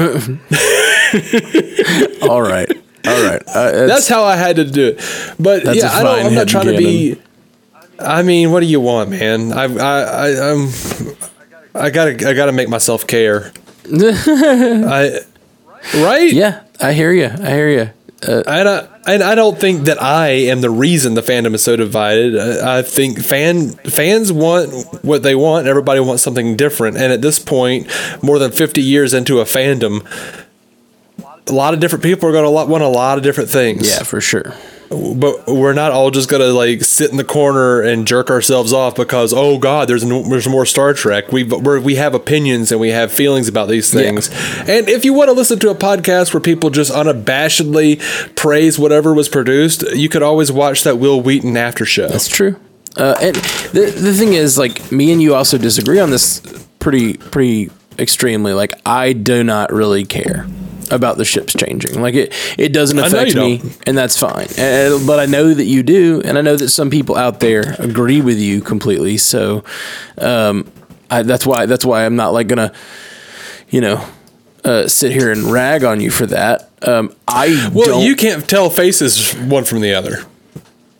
S6: all right, all right. Uh,
S1: That's, how I had to do it. But yeah, I don't, I'm not trying to be. I mean, what do you want, man? I I, I I'm I gotta I gotta make myself care. I right?
S6: Yeah, I hear you. I hear you. Uh,
S1: and I and I don't think that I am the reason the fandom is so divided. I, I think fan fans want what they want. Everybody wants something different. And at this point, more than fifty years into a fandom, a lot of different people are going to want a lot of different things.
S6: Yeah, for sure.
S1: But we're not all just gonna like sit in the corner and jerk ourselves off because oh god, there's no, there's more Star Trek. We we're, we have opinions and we have feelings about these things. And if you want to listen to a podcast where people just unabashedly praise whatever was produced, you could always watch that Wil Wheaton after show.
S6: That's true. Uh, and the the thing is, like, me and you also disagree on this pretty pretty extremely. Like, I do not really care about the ships changing. Like, it it doesn't affect me,
S1: don't.
S6: and that's fine. And, but I know that you do, and I know that some people out there agree with you completely. So, um, I, that's why that's why I'm not like gonna, you know. Uh, sit here and rag on you for that. Um, I
S1: Well, you can't tell faces one from the other.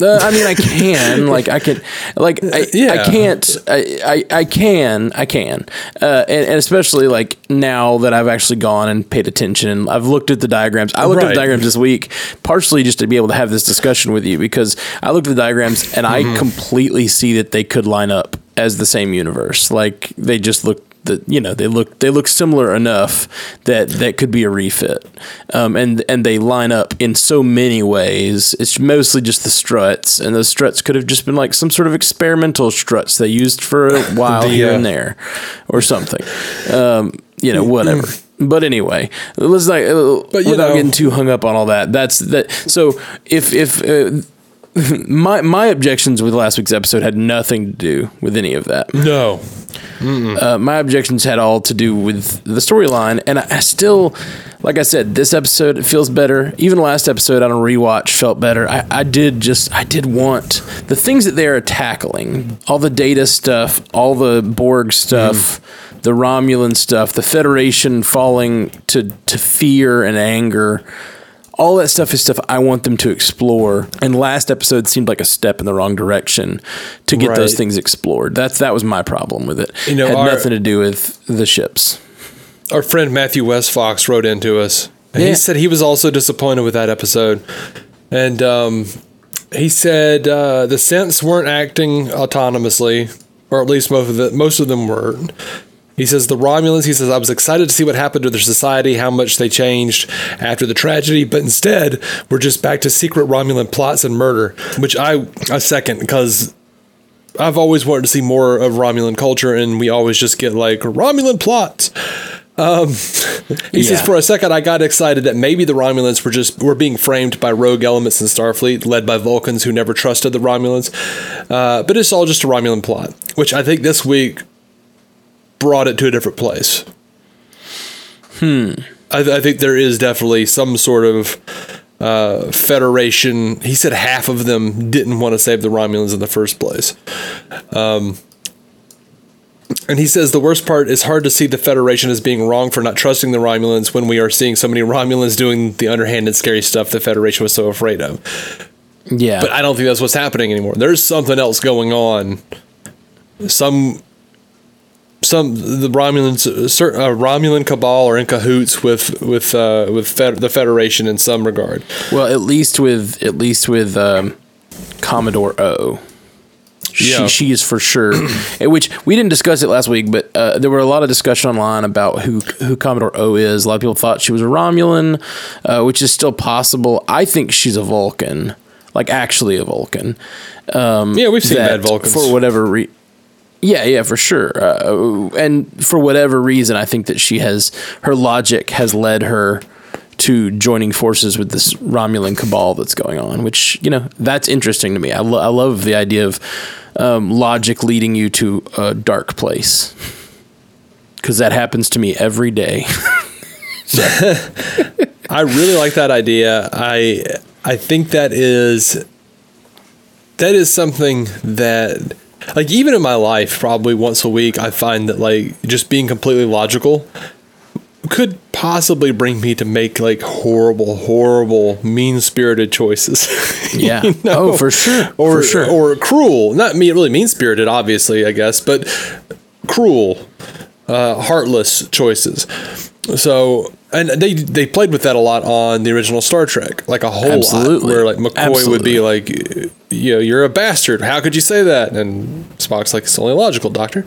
S6: Uh, I mean, I can, like, I can, like, I,
S1: Yeah.
S6: I can't, I, I, I can, I can, uh, and, and especially like now that I've actually gone and paid attention I've looked at the diagrams. I looked at the diagrams this week, partially just to be able to have this discussion with you because I looked at the diagrams and I completely see that they could line up as the same universe. Like they just look. The, you know they look they look similar enough that that could be a refit, um, and and they line up in so many ways. It's mostly just the struts, and those struts could have just been like some sort of experimental struts they used for a while
S1: The,
S6: here
S1: uh,
S6: and there, or something. Um, you know, whatever. But anyway, let's not uh,
S1: But, you
S6: without
S1: know-
S6: getting too hung up on all that. That's that. So if if uh, my my objections with last week's episode had nothing to do with any of that.
S1: No.
S6: Uh, my objections had all to do with the storyline, and I, I still, like I said, this episode it feels better. Even last episode on a rewatch felt better. I, I did just, I did want the things that they are tackling, all the data stuff, all the Borg stuff, the Romulan stuff, the Federation falling to to fear and anger. All that stuff is stuff I want them to explore. And last episode seemed like a step in the wrong direction to get those things explored. That's that was my problem with it.
S1: You know,
S6: had
S1: our-
S6: nothing to do with the ships.
S1: Our friend Matthew West Fox wrote into us. And
S6: Yeah.
S1: He said he was also disappointed with that episode. And um, he said uh, the synths weren't acting autonomously, or at least most of the, most of them weren't. He says the Romulans. He says I was excited to see what happened to their society, how much they changed after the tragedy, but instead we're just back to secret Romulan plots and murder, which I I second because I've always wanted to see more of Romulan culture, and we always just get like Romulan plots. Um, he says for a second I got excited that maybe the Romulans were just were being framed by rogue elements in Starfleet, led by Vulcans who never trusted the Romulans. Uh, but it's all just a Romulan plot, which I think this week brought it to a different place.
S6: Hmm.
S1: I, I think there is definitely some sort of uh, federation. He said half of them didn't want to save the Romulans in the first place. Um, and he says the worst part is hard to see the Federation as being wrong for not trusting the Romulans when we are seeing so many Romulans doing the underhanded, scary stuff the Federation was so afraid of.
S6: Yeah.
S1: But I don't think that's what's happening anymore. There's something else going on. Some, some the Romulans, uh, certain Romulan cabal are in cahoots with with uh, with fed, the Federation in some regard.
S6: well, at least with at least with um, Commodore O. She,
S1: Yeah.
S6: she is for sure. Which we didn't discuss it last week, but uh, there were a lot of discussion online about who who Commodore O is. A lot of people thought she was a Romulan, uh, which is still possible. I think she's a Vulcan, like actually a Vulcan. Um,
S1: Yeah, we've seen
S6: that
S1: bad Vulcans.
S6: for whatever reason. Yeah, yeah, for sure. Uh, and for whatever reason, I think that she has her logic has led her to joining forces with this Romulan cabal that's going on. Which you know that's interesting to me. I, lo- I love the idea of um, logic leading you to a dark place because that happens to me every day.
S1: I really like that idea. I I think that is that is something that like even in my life probably once a week I find that like just being completely logical could possibly bring me to make like horrible horrible mean-spirited choices.
S6: Yeah.
S1: You know?
S6: Oh, for sure.
S1: Or
S6: For sure.
S1: or cruel. Not me really mean-spirited obviously, I guess, but cruel uh, heartless choices. So, and they they played with that a lot on the original Star Trek, like a whole
S6: Absolutely.
S1: lot, where like McCoy would be like, you know, you're a bastard. How could you say that? And Spock's like, it's only logical, Doctor.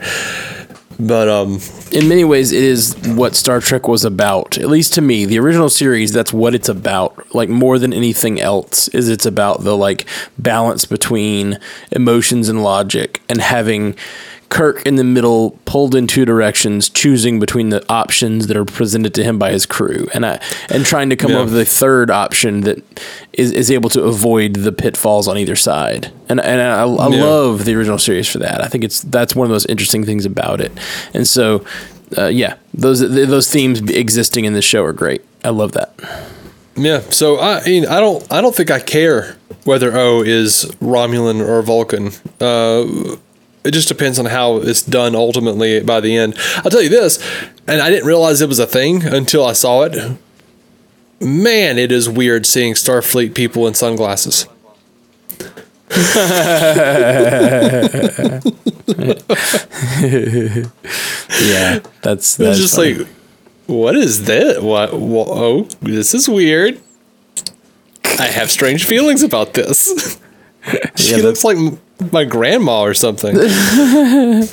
S1: But um,
S6: in many ways it is what Star Trek was about. At least to me, the original series that's what it's about. Like more than anything else is it's about the like balance between emotions and logic and having Kirk in the middle pulled in two directions choosing between the options that are presented to him by his crew and I and trying to come
S1: Yeah.
S6: up with a third option that is, is able to avoid the pitfalls on either side. And and I, I
S1: Yeah.
S6: love the original series for that. I think it's that's one of those interesting things about it. And so, uh, yeah, those those themes existing in this show are great. I love that.
S1: yeah. So I, I mean, I don't I don't think I care whether O is Romulan or Vulcan. Uh, it just depends on how it's done ultimately by the end. I'll tell you this, and I didn't realize it was a thing until I saw it. Man, it is weird seeing Starfleet people in sunglasses.
S6: yeah, that's
S1: It's
S6: that's
S1: just
S6: funny.
S1: like, what is that? What? Oh, this is weird. I have strange feelings about this. she
S6: Yeah,
S1: looks like my grandma or something.
S6: yeah,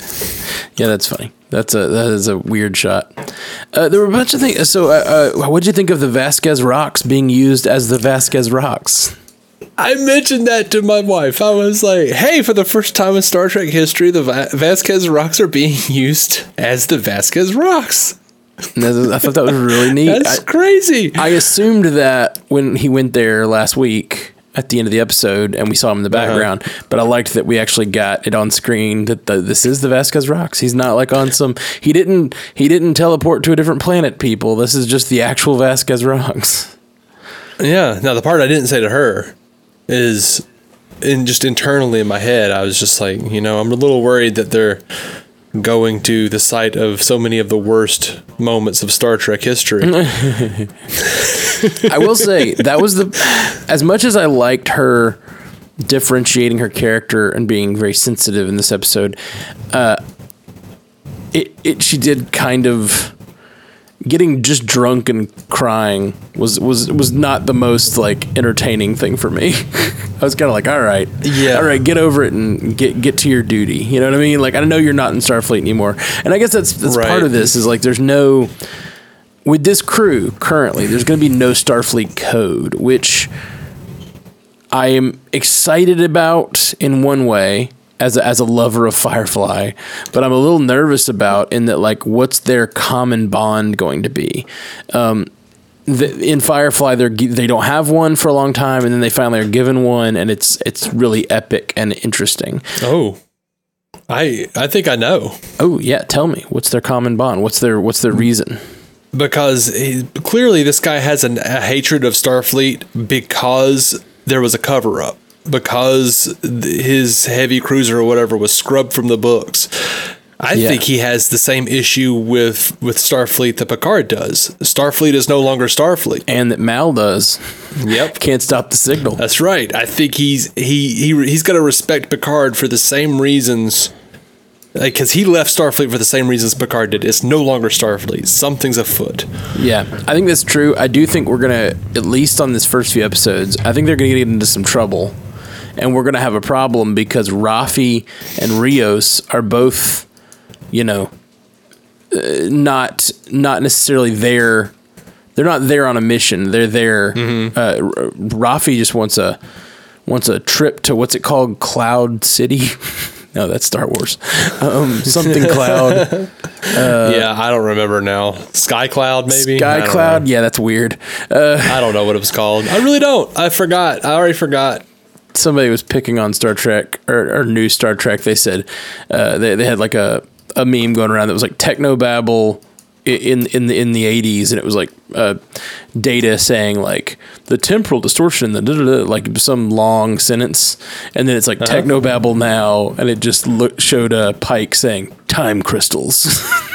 S6: that's funny. That's a that is a weird shot. Uh, there were a bunch of things. So, uh, uh, what did you think of the Vasquez rocks being used as the Vasquez rocks?
S1: I mentioned that to my wife. I was like, hey, for the first time in Star Trek history, the Va- Vasquez rocks are being used as the Vasquez rocks.
S6: I thought that was really neat.
S1: That's
S6: I,
S1: crazy.
S6: I assumed that when he went there last week at the end of the episode and we saw him in the
S1: Uh-huh.
S6: background, but I liked that we actually got it on screen that the, this is the Vasquez rocks. He's not like on some he didn't he didn't teleport to a different planet. People, this is just the actual Vasquez rocks.
S1: Yeah. Now the part I didn't say to her is, in just internally in my head, I was just like, you know, I'm a little worried that they're going to the site of so many of the worst moments of Star Trek history.
S6: I will say that was the as much as I liked her differentiating her character and being very sensitive in this episode. Uh, it it she did kind of getting just drunk and crying was was was not the most like entertaining thing for me. I was kind of like, all right,
S1: Yeah.
S6: all right, get over it and get get to your duty. You know what I mean? Like I know you're not in Starfleet anymore, and I guess that's that's part of this is like there's no with this crew currently, there's going to be no Starfleet code, which I am excited about in one way as a, as a lover of Firefly, but I'm a little nervous about in that like what's their common bond going to be. Um, the, in Firefly, they they don't have one for a long time, and then they finally are given one, and it's it's really epic and interesting.
S1: oh. I I think I know.
S6: Oh yeah, tell me what's their common bond? What's their what's their reason?
S1: because he, clearly this guy has an, a hatred of Starfleet because there was a cover up because his heavy cruiser or whatever was scrubbed from the books. I
S6: Yeah.
S1: think he has the same issue with with Starfleet that Picard does. Starfleet is no longer Starfleet.
S6: And that Mal does.
S1: Yep.
S6: Can't stop the signal.
S1: That's right. I think he's he he he's got to respect Picard for the same reasons because he left Starfleet for the same reasons Picard did. It's no longer Starfleet. Something's afoot.
S6: Yeah, I think that's true. I do think we're gonna, at least on this first few episodes, I think they're gonna get into some trouble, and we're gonna have a problem because Raffi and Rios are both, you know, uh, not not necessarily there. They're not there on a mission. They're there. Uh, R- Raffi just wants a wants a trip to what's it called, Cloud City. no, that's Star Wars. Um, something Cloud.
S1: yeah, I don't remember now. Sky Cloud, maybe.
S6: Sky Cloud.
S1: know.
S6: Yeah, that's weird. Uh,
S1: I don't know what it was called. I really don't. I forgot. I already forgot.
S6: Somebody was picking on Star Trek or, or new Star Trek. They said uh, they they had like a, a meme going around that was like techno babble in in the in the eighties, and it was like uh, Data saying like the temporal distortion, the like some long sentence, and then it's like techno babble now, and it just look, showed a Pike saying time crystals.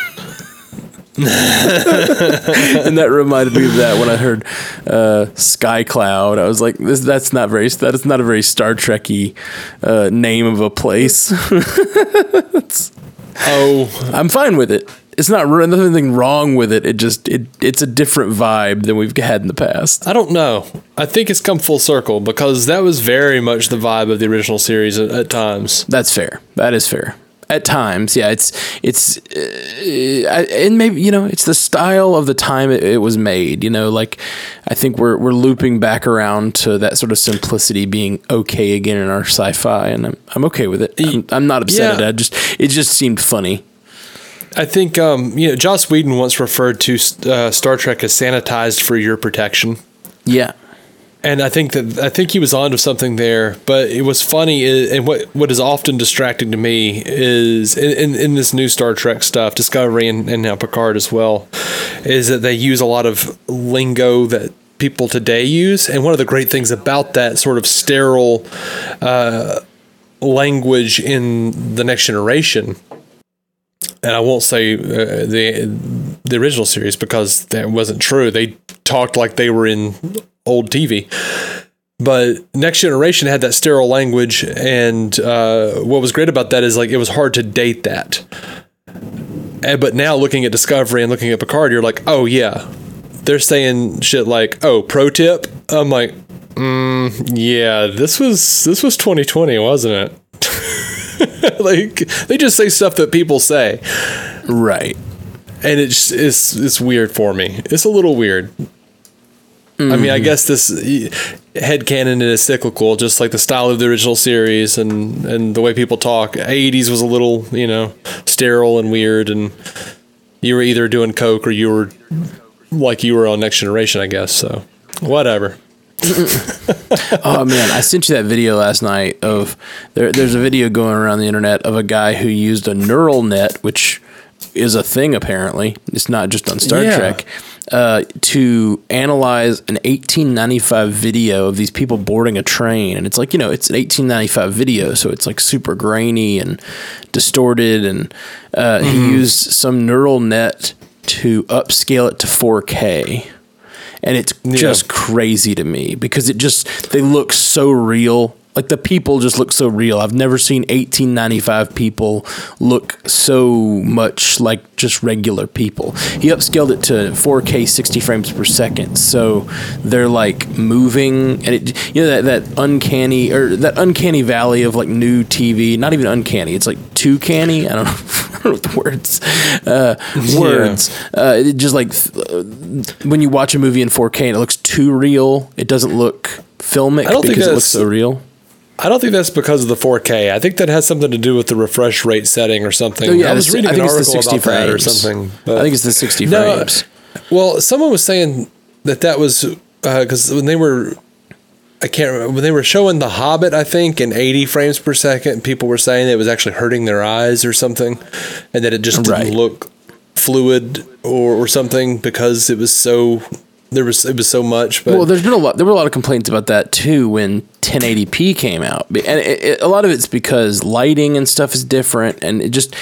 S6: and that reminded me of that when I heard uh, Sky Cloud. I was like, "This that's not very that is not a very Star Trekky uh, name of a place."
S1: Oh,
S6: I'm fine with it. It's not nothing wrong with it. It just it it's a different vibe than we've had in the past.
S1: I don't know. I think it's come full circle because that was very much the vibe of the original series at, at times.
S6: That's fair. That is fair. At times, yeah, it's it's uh, and maybe you know it's the style of the time it, it was made. You know, like I think we're we're looping back around to that sort of simplicity being okay again in our sci-fi, and I'm I'm okay with it. I'm, I'm not upset at
S1: Yeah.
S6: it. I just it just seemed funny.
S1: I think um, you know Joss Whedon once referred to uh, Star Trek as sanitized for your protection.
S6: Yeah,
S1: And I think that I think he was onto something there. But it was funny, and what what is often distracting to me is in, in, in this new Star Trek stuff, Discovery and, and now Picard as well, is that they use a lot of lingo that people today use. And one of the great things about that sort of sterile uh, language in the next generation. And I won't say uh, the the original series because that wasn't true. They talked like they were in old TV. but Next Generation had that sterile language, and uh, what was great about that is like it was hard to date that. And but now looking at Discovery and looking at Picard, you're like, oh yeah, they're saying shit like, oh, pro tip. I'm like, mm, yeah, this was this was 2020, wasn't it? like they just say stuff that people say,
S6: right?
S1: And it's it's it's weird for me. It's a little weird. I mean, I mm-hmm. guess this head canon is cyclical, just like the style of the original series and, and the way people talk. 80s was a little, you know, sterile and weird, and you were either doing Coke or you were like you were on Next Generation, I guess. So, whatever.
S6: oh man, I sent you that video last night of there, there's a video going around the internet of a guy who used a neural net, which is a thing apparently. It's not just on Star
S1: Yeah.
S6: Trek. Uh, to analyze an 1895 video of these people boarding a train, and it's like you know it's an 1895 video, so it's like super grainy and distorted, and uh, he
S1: Mhm.
S6: used some neural net to upscale it to 4K and it's just crazy to me because it just they look so real like the people just look so real. I've never seen 1895 people look so much like just regular people. He upscaled it to 4k 60 frames per second. So they're like moving and it you know that, that uncanny or that uncanny valley of like new tv not even uncanny it's like too canny? I don't know, I don't know the words. Uh,
S1: Yeah.
S6: words. Uh, it just like uh, when you watch a movie in 4K and it looks too real, it doesn't look filmic
S1: I don't think
S6: because it looks so real.
S1: I don't think that's because of the 4K. I think that has something to do with the refresh rate setting or something.
S6: Oh, yeah,
S1: I was reading
S6: I
S1: an
S6: think it's the
S1: article
S6: 60
S1: about that or
S6: frames.
S1: something.
S6: I think it's the 60
S1: No,
S6: frames.
S1: Well, someone was saying that that was uh, because when they were, I can't remember when they were showing The Hobbit. I think in 80 frames per second, people were saying it was actually hurting their eyes or something, and that it just didn't look fluid or, or something because it was so there was it was so much. But
S6: well, there's been a lot. There were a lot of complaints about that too when 1080p came out, and it, it, a lot of it's because lighting and stuff is different, and it just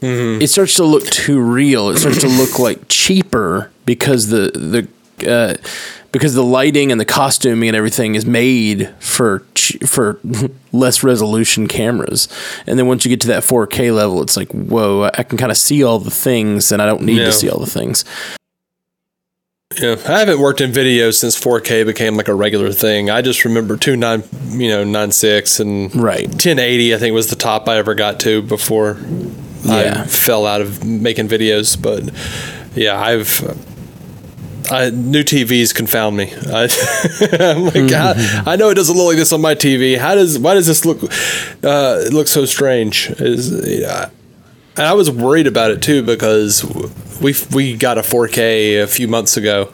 S1: Mm-hmm.
S6: it starts to look too real. It starts to look like cheaper because the the uh, because the lighting and the costuming and everything is made for ch- for less resolution cameras. And then once you get to that 4K level, it's like whoa, I can kind of see all the things, and I don't need
S1: Yeah.
S6: to see all the things.
S1: Yeah, I haven't worked in video since 4K became like a regular thing. I just remember two nine, you know, nine six and
S6: right
S1: 1080. I think was the top I ever got to before
S6: Yeah.
S1: I fell out of making videos. But yeah, I've I, new TVs confound me. I, I'm like,
S6: Mm-hmm.
S1: I, I know it doesn't look like this on my TV. How does why does this look uh, look so strange? Is yeah. And I was worried about it too because we we got a 4K a few months ago,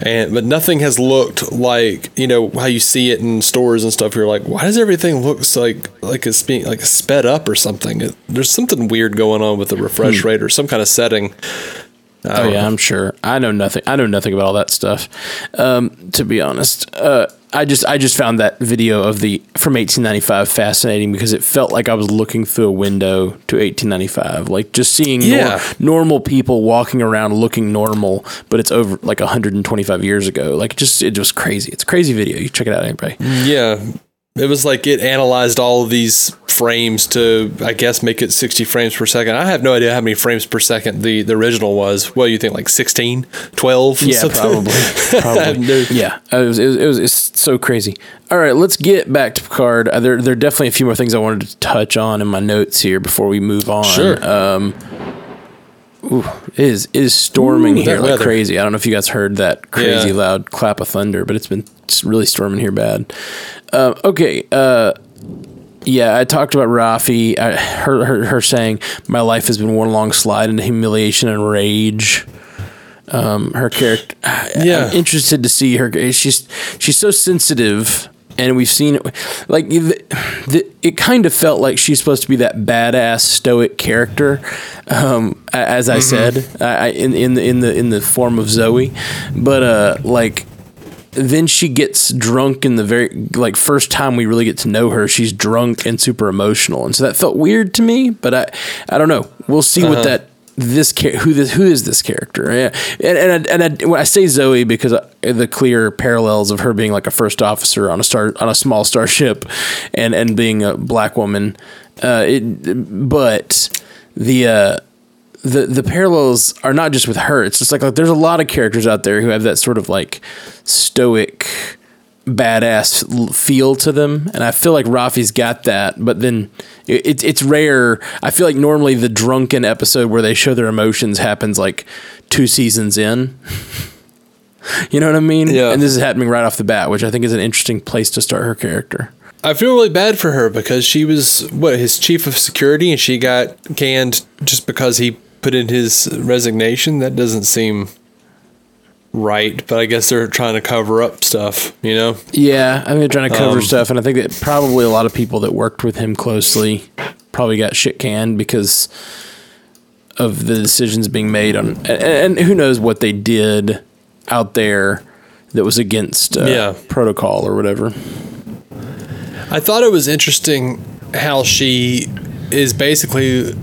S1: and but nothing has looked like you know how you see it in stores and stuff. You're like, why does everything look like like it's being like sped up or something? It, there's something weird going on with the refresh
S6: Hmm.
S1: rate or some kind of setting.
S6: Oh yeah,
S1: know.
S6: I'm sure. I know nothing. I know nothing about all that stuff. Um, to be honest, uh, I just I just found that video of the from 1895 fascinating because it felt like I was looking through a window to 1895, like just seeing nor-
S1: Yeah.
S6: normal people walking around looking normal, but it's over like 125 years ago. Like it just it was crazy. It's a crazy video. You check it out, everybody.
S1: Yeah. It was like it analyzed all of these frames to, I guess, make it 60 frames per second. I have no idea how many frames per second the, the original was. Well, you think, like 16, 12?
S6: Yeah,
S1: something?
S6: probably. Probably.
S1: no-
S6: yeah, it was, it, was, it was it's so crazy. All right, let's get back to Picard. Uh, there, there are definitely a few more things I wanted to touch on in my notes here before we move on.
S1: Sure.
S6: Um, ooh, it is it is storming
S1: Ooh,
S6: here like
S1: weather.
S6: crazy. I don't know if you guys heard that crazy
S1: Yeah.
S6: loud clap of thunder, but it's been it's really storming here bad. Uh, okay. Uh, yeah, I talked about Raffi. I, her, her her saying my life has been one long slide into humiliation and rage. Um, her character.
S1: Yeah.
S6: I'm interested to see her. She's she's so sensitive, and we've seen it. Like the, the, it kind of felt like she's supposed to be that badass stoic character. Um, as I said, I, I, in in the in the in the form of Zoe, but uh, like then she gets drunk in the very like first time we really get to know her she's drunk and super emotional and so that felt weird to me but i i don't know we'll see
S1: Uh-huh.
S6: what that this char- who this who is this character? Yeah. And and I, and I, when I say Zoe because I, the clear parallels of her being like a first officer on a star on a small starship, and and being a black woman. Uh, it, but the uh, the the parallels are not just with her. It's just like, like there's a lot of characters out there who have that sort of like stoic badass feel to them, and I feel like Raffi's got that. But then it, it's it's rare. I feel like normally the drunken episode where they show their emotions happens like two seasons in. you know what I mean?
S1: Yeah.
S6: And this is happening right off the bat, which I think is an interesting place to start her character.
S1: I feel really bad for her because she was what his chief of security and she got canned just because he put in his resignation. That doesn't seem right, but I guess they're trying to cover up stuff, you know?
S6: Yeah, I mean, they're trying to cover
S1: Um,
S6: stuff, and I think that probably a lot of people that worked with him closely probably got shit canned because of the decisions being made on, and, and who knows what they did out there that was against uh,
S1: Yeah.
S6: protocol or whatever.
S1: I thought it was interesting how she is basically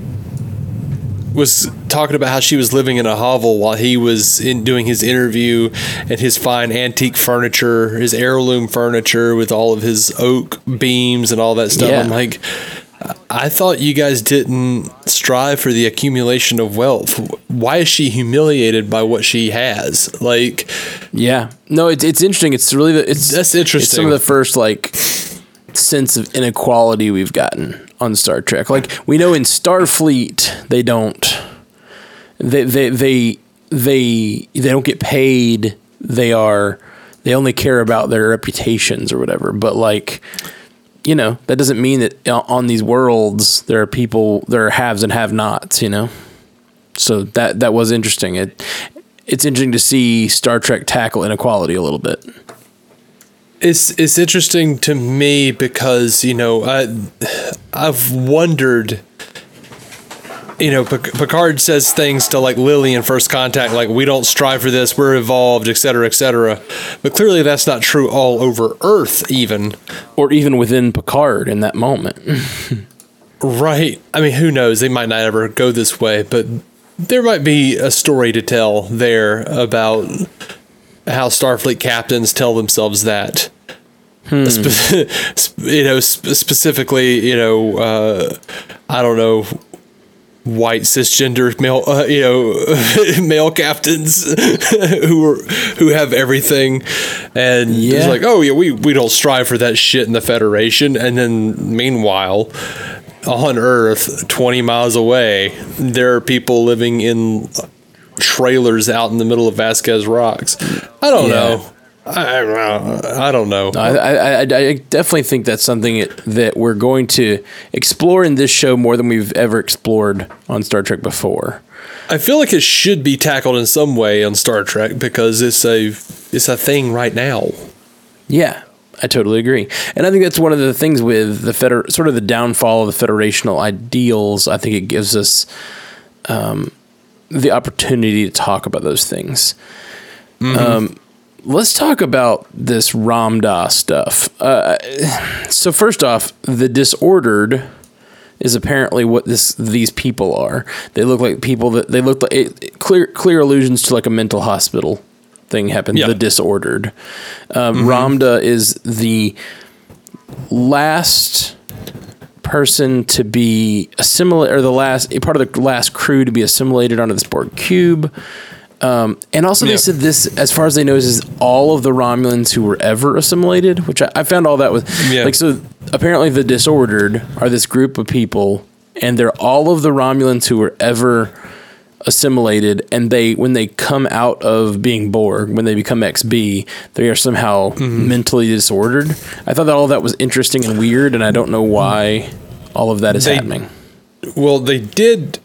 S1: was talking about how she was living in a hovel while he was in doing his interview and his fine antique furniture, his heirloom furniture with all of his oak beams and all that stuff.
S6: Yeah.
S1: I'm like I thought you guys didn't strive for the accumulation of wealth. Why is she humiliated by what she has? Like
S6: Yeah, no, it's it's interesting. It's really the, it's
S1: That's
S6: It's some of the first like sense of inequality we've gotten on Star Trek. Like we know in Starfleet they don't they they they they they don't get paid. They are they only care about their reputations or whatever. But like you know that doesn't mean that uh, on these worlds there are people there are haves and have nots. You know, so that that was interesting. It it's interesting to see Star Trek tackle inequality a little bit.
S1: It's it's interesting to me because you know I I've wondered. You know, Picard says things to like Lily in First Contact, like "We don't strive for this, we're evolved, et cetera, et cetera." But clearly, that's not true all over Earth, even.
S6: or even within Picard in that moment.
S1: Right. I mean, who knows? They might not ever go this way, but there might be a story to tell there about how Starfleet captains tell themselves that. Spe- you know, sp- specifically, you know, uh, I don't know, white cisgender male, uh, you know, male captains who are who have everything, and
S6: Yeah.
S1: it's like, oh yeah, we we don't strive for that shit in the Federation, and then meanwhile, on Earth, twenty miles away, there are people living in trailers out in the middle of Vasquez Rocks. I don't
S6: Yeah.
S1: know. I, I, don't know.
S6: I, I, I, I definitely think that's something that we're going to explore in this show more than we've ever explored on Star Trek before.
S1: I feel like it should be tackled in some way on Star Trek because it's a it's a thing right now.
S6: Yeah, I totally agree. And I think that's one of the things with the feder- sort of the downfall of the federational ideals. I think it gives us um, the opportunity to talk about those things. Um, let's talk about this Ramdha stuff. Uh, so first off, the disordered is apparently what this these people are. They look like people that they look like it, clear clear allusions to like a mental hospital thing happened.
S1: Yeah.
S6: The disordered. Um, Ramdha is the last person to be assimilated, or the last part of the last crew to be assimilated onto this Borg cube. Um, and also, they said this, as far as they know, is all of the Romulans who were ever assimilated, which I, I found all that was
S1: Yeah.
S6: like so. Apparently, the disordered are this group of people, and they're all of the Romulans who were ever assimilated and they when they come out of being Borg, when they become XB, they are somehow
S1: Mm-hmm.
S6: mentally disordered. I thought that all that was interesting and weird, and I don't know why all of that is
S1: They-
S6: happening.
S1: Well, they did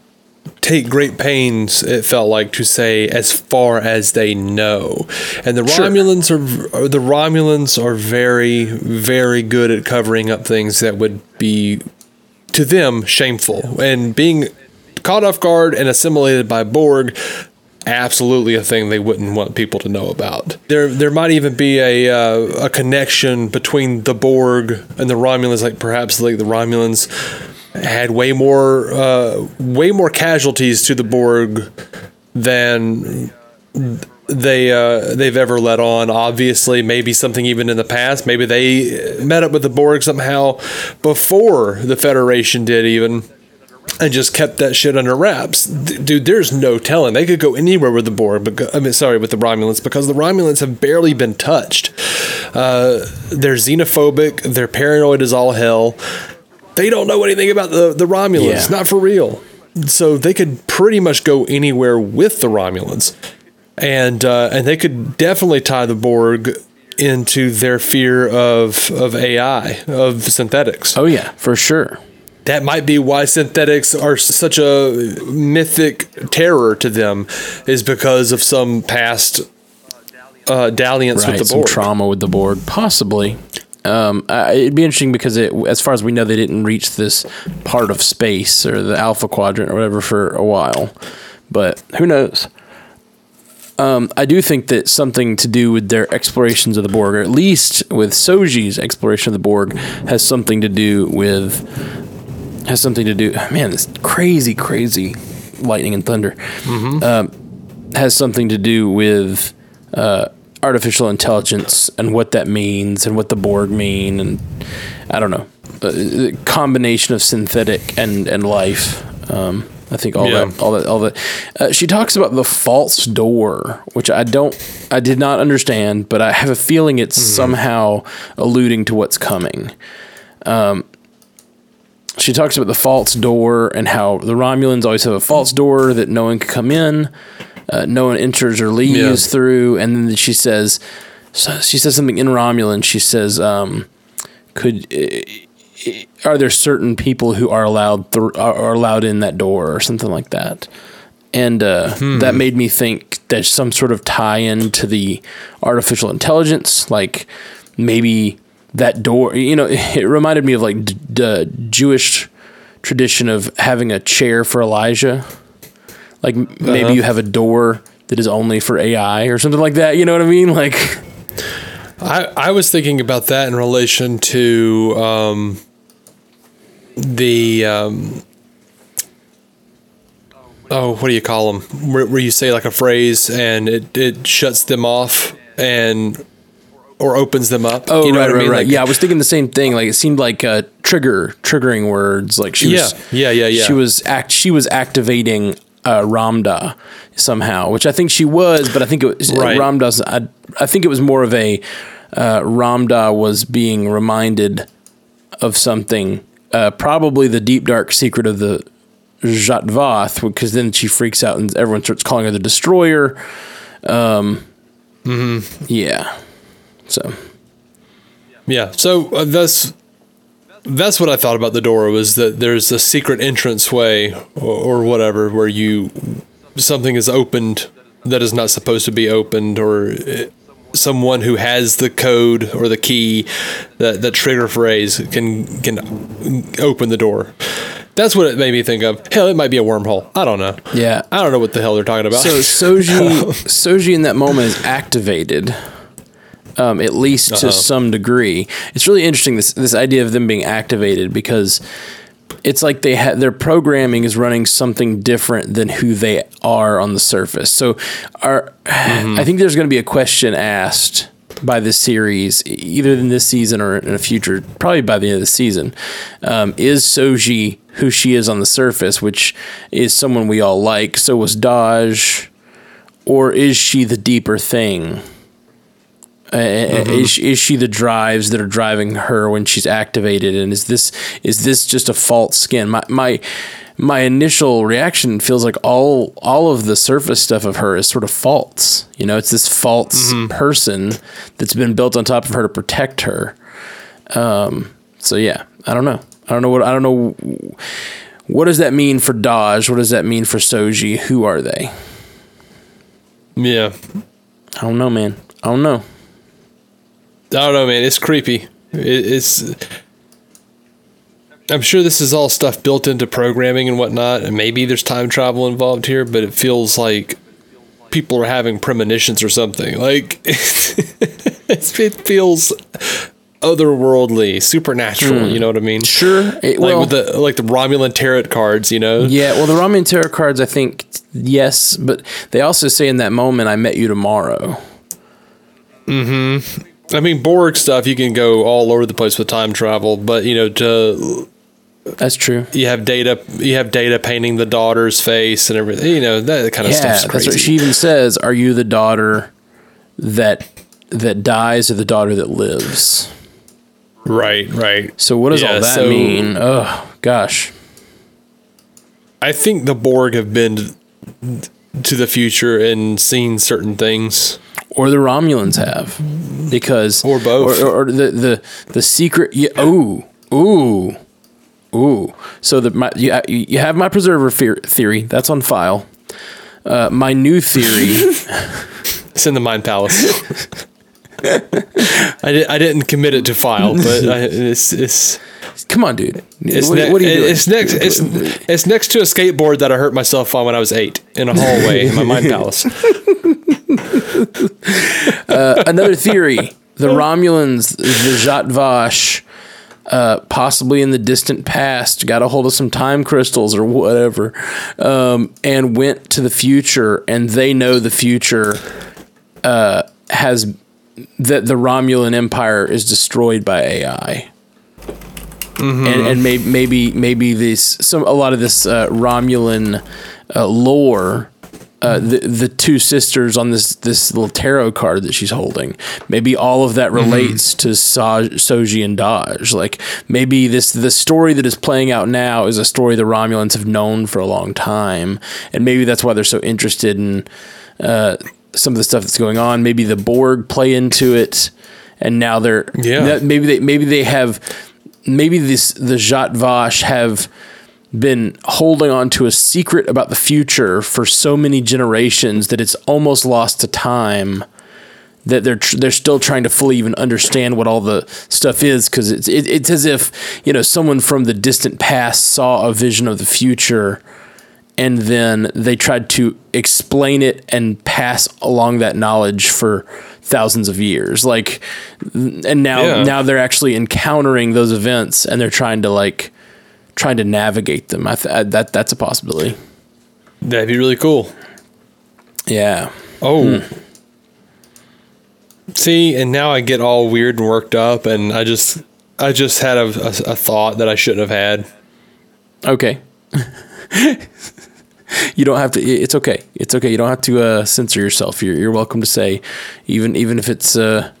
S1: take great pains. It felt like to say as far as they know, and the
S6: Sure.
S1: Romulans are the Romulans are very very good at covering up things that would be to them shameful and being caught off guard and assimilated by Borg. Absolutely, a thing they wouldn't want people to know about. There, there might even be a uh, a connection between the Borg and the Romulans, like perhaps like the Romulans had way more uh, way more casualties to the Borg than they uh, they've ever let on. Obviously, maybe something even in the past. Maybe they met up with the Borg somehow before the Federation did even. And just kept that shit under wraps, D- dude. There's no telling they could go anywhere with the Borg. Because, I mean, sorry, with the Romulans because the Romulans have barely been touched. Uh, they're xenophobic. They're paranoid as all hell. They don't know anything about the the Romulans.
S6: Yeah.
S1: Not for real. So they could pretty much go anywhere with the Romulans, and uh, and they could definitely tie the Borg into their fear of of AI of synthetics.
S6: Oh yeah, for sure.
S1: That might be why synthetics are such a mythic terror to them, is because of some past uh, dalliance
S6: right,
S1: with the
S6: some
S1: Borg.
S6: trauma with the Borg, possibly. Um, I, it'd be interesting because it, as far as we know, they didn't reach this part of space or the Alpha Quadrant or whatever for a while, but who knows? Um, I do think that something to do with their explorations of the Borg, or at least with Soji's exploration of the Borg, has something to do with has something to do. Man, this crazy, crazy lightning and thunder um, has something to do with uh, artificial intelligence and what that means and what the Borg mean and I don't know uh, the combination of synthetic and and life. Um, I think all
S1: Yeah.
S6: that, all that, all that. Uh, she talks about the false door, which I don't, I did not understand, but I have a feeling it's somehow alluding to what's coming. Um, she talks about the false door and how the Romulans always have a false door that no one can come in, uh, no one enters or leaves
S1: Yeah.
S6: through. And then she says, so she says something in Romulan. She says, um, "Could uh, are there certain people who are allowed thr are allowed in that door or something like that?" And uh, that made me think there's some sort of tie-in to the artificial intelligence, like maybe that door. You know, it reminded me of like d- the Jewish tradition of having a chair for Elijah. Like m maybe
S1: Uh-huh.
S6: you have a door that is only for AI or something like that. You know what I mean? Like,
S1: I, I was thinking about that in relation to um, the um, oh, what do you call them? Where, where you say like a phrase and it, it shuts them off and or opens them up.
S6: oh
S1: You know
S6: right,
S1: what I
S6: right,
S1: mean?
S6: right.
S1: Like-
S6: yeah, I was thinking the same thing. Like it seemed like uh, trigger triggering words. Like she was,
S1: Yeah, yeah, yeah, yeah.
S6: She was act. She was activating uh, Ramdha somehow, which I think she was, but I think it was
S1: Right.
S6: Ramdha's. I, I think it was more of a uh, Ramdha was being reminded of something. Uh, probably the deep dark secret of the Zhat Vash, because then she freaks out and everyone starts calling her the destroyer. Um,
S1: Mm-hmm.
S6: Yeah. So
S1: Yeah. So uh, that's that's what I thought about the door was that there's a secret entrance way or, or whatever where you something is opened that is not supposed to be opened or uh, someone who has the code or the key that that trigger phrase can can open the door. That's what it made me think of. Hell, it might be a wormhole. I don't know.
S6: yeah.
S1: I don't know what the hell they're talking about.
S6: So Soji Soji in that moment is activated, um, at least to
S1: Uh-huh.
S6: some degree. It's really interesting this this idea of them being activated because it's like they ha- their programming is running something different than who they are on the surface. So, are I think there's going to be a question asked by this series, either in this season or in a future, probably by the end of the season. Um, is Soji who she is on the surface, which is someone we all like? So was Dahj, or is she the deeper thing? Uh, is, is she the drives that are driving her when she's activated? And is this is this just a false skin? My my my initial reaction feels like all all of the surface stuff of her is sort of false. You know it's this false person that's been built on top of her to protect her. Um so yeah i don't know. I don't know what i don't know what does that mean for Dahj? What does that mean for soji? Who are they?
S1: Yeah.
S6: i don't know man. I don't know
S1: I don't know, man. It's creepy. It's. I'm sure this is all stuff built into programming and whatnot, and maybe there's time travel involved here, but it feels like people are having premonitions or something. Like it feels otherworldly, supernatural. You know what I mean?
S6: Sure. It-
S1: like
S6: well-
S1: with the like the Romulan tarot cards. You know?
S6: Yeah, well, the Romulan Tarot cards, I think, yes, but they also say in that moment, I met you tomorrow.
S1: Mm-hmm. I mean, Borg stuff. You can go all over the place with time travel, but you know, to
S6: that's true.
S1: You have data. You have data painting the daughter's face and everything. You know that kind of
S6: yeah,
S1: stuff's
S6: that's
S1: crazy.
S6: what she even says. Are you the daughter that that dies or the daughter that lives?
S1: Right, right.
S6: So what does
S1: Yeah,
S6: all that
S1: so-
S6: mean? Oh gosh.
S1: I think the Borg have been to the future and seen certain things.
S6: Or the Romulans have, because
S1: or both,
S6: or, or the the the secret. Yeah, ooh, ooh, ooh. So the my, you you have my preserver fear, theory that's on file. Uh, my new theory.
S1: it's in the Mind Palace. I, did, I didn't commit it to file, but I, it's it's.
S6: Come on, dude.
S1: It's
S6: What-
S1: ne-
S6: what are you doing?
S1: It's next. It's, it's next to a skateboard that I hurt myself on when I was eight in a hallway in my mind palace.
S6: uh, another theory: the Romulans, the Zhat Vash, uh, possibly in the distant past, got a hold of some time crystals or whatever, um, and went to the future, and they know the future uh, has that the Romulan Empire is destroyed by AI.
S1: Mm-hmm.
S6: And, and maybe maybe maybe this some a lot of this uh, Romulan uh, lore uh, the the two sisters on this this little tarot card that she's holding. Maybe all of that relates to Sa- Soji and Dahj. Like maybe this the story that is playing out now is a story the Romulans have known for a long time, and maybe that's why they're so interested in uh, some of the stuff that's going on. Maybe the Borg play into it, and now they're
S1: Yeah.
S6: maybe they maybe they have maybe this the Zhat Vash have been holding on to a secret about the future for so many generations that it's almost lost to time that they're tr- they're still trying to fully even understand what all the stuff is because it's it, it's as if you know someone from the distant past saw a vision of the future and then they tried to explain it and pass along that knowledge for thousands of years like and now
S1: Yeah.
S6: now they're actually encountering those events and they're trying to like trying to navigate them I th- I, that that's a possibility
S1: That'd be really cool.
S6: yeah
S1: Oh. See, and now I get all weird and worked up, and I just, I just had a, a, a thought that I shouldn't have had.
S6: Okay. you don't have to. It's okay. It's okay. You don't have to uh, censor yourself. You're, you're welcome to say, even even if it's uh,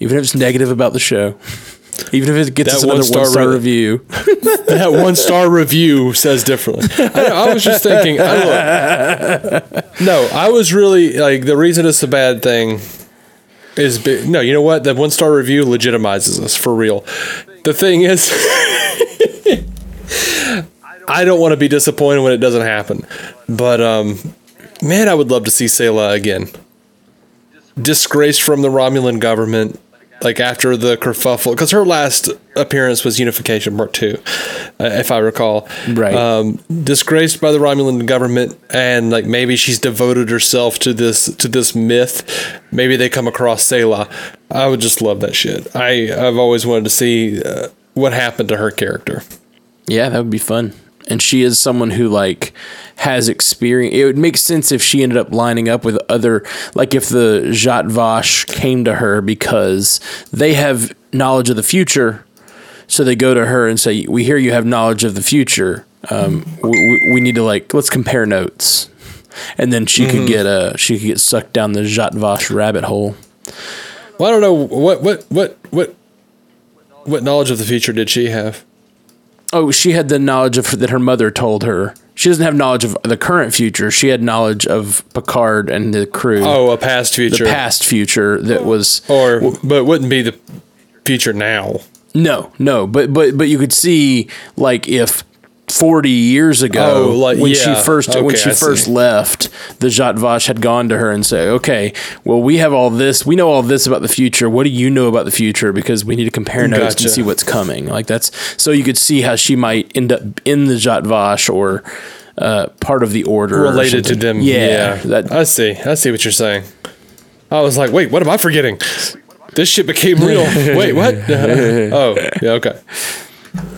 S6: even if it's negative about the show, even if it gets
S1: That
S6: another
S1: one-star
S6: one star
S1: re-
S6: review.
S1: that one star review says differently. I, I was just thinking. I, no, I was really like the reason it's a bad thing is no. You know what? That one star review legitimizes us for real. The thing is. I don't want to be disappointed when it doesn't happen, but um, man, I would love to see Sela again. Disgraced from the Romulan government, like after the kerfuffle, because her last appearance was Unification Part Two, uh, if I recall.
S6: Right.
S1: Um, disgraced by the Romulan government, and like maybe she's devoted herself to this to this myth. Maybe they come across Sela. I would just love that shit. I I've always wanted to see uh, what happened to her character.
S6: Yeah, that would be fun. And she is someone who like has experience. It would make sense if she ended up lining up with other, like if the Zhat Vash came to her because they have knowledge of the future. So they go to her and say, "We hear you have knowledge of the future. Um, we, we- need to like let's compare notes." And then she could
S1: Mhm.
S6: get uh she could get sucked down the Zhat Vash rabbit hole.
S1: Well, I don't know what what what what what knowledge of the future did she have?
S6: Oh, she had the knowledge of that her mother told her. She doesn't have knowledge of the current future. She had knowledge of Picard and the crew.
S1: Oh, a past future.
S6: The past future that was
S1: or but wouldn't be the future now.
S6: no, no, but but but you could see like if 40 years ago
S1: Oh, like-
S6: when
S1: yeah.
S6: she first when she
S1: I
S6: first
S1: see.
S6: left the Zhat Vash had gone to her and say okay well we have all this we know all this about the future what do you know about the future because we need to compare notes
S1: Gotcha.
S6: and see what's coming like that's so you could see how she might end up in the Zhat Vash or uh, part of the order or
S1: Related to them.
S6: yeah,
S1: Yeah. I see. I see what you're saying. I was like, wait, what am I forgetting? this shit became real. Wait, what? oh, yeah, okay.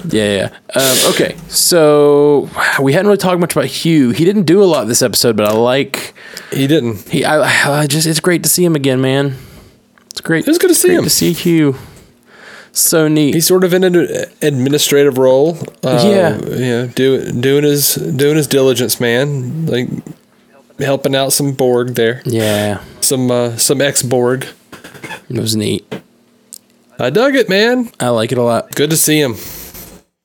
S6: Yeah, yeah. Um, okay, so we hadn't really talked much about Hugh. He didn't do a lot this episode, but I like
S1: He didn't.
S6: he. I, I just it's great to see him again, man. It's great.
S1: It was good to see him.
S6: To see Hugh. So neat.
S1: He's sort of in an administrative role. Uh,
S6: Yeah.
S1: you know, do, doing his doing his diligence, man. Like helping out some Borg there,
S6: yeah,
S1: some uh, some ex Borg.
S6: it was neat.
S1: I dug it, man.
S6: I like it a lot.
S1: Good to see him.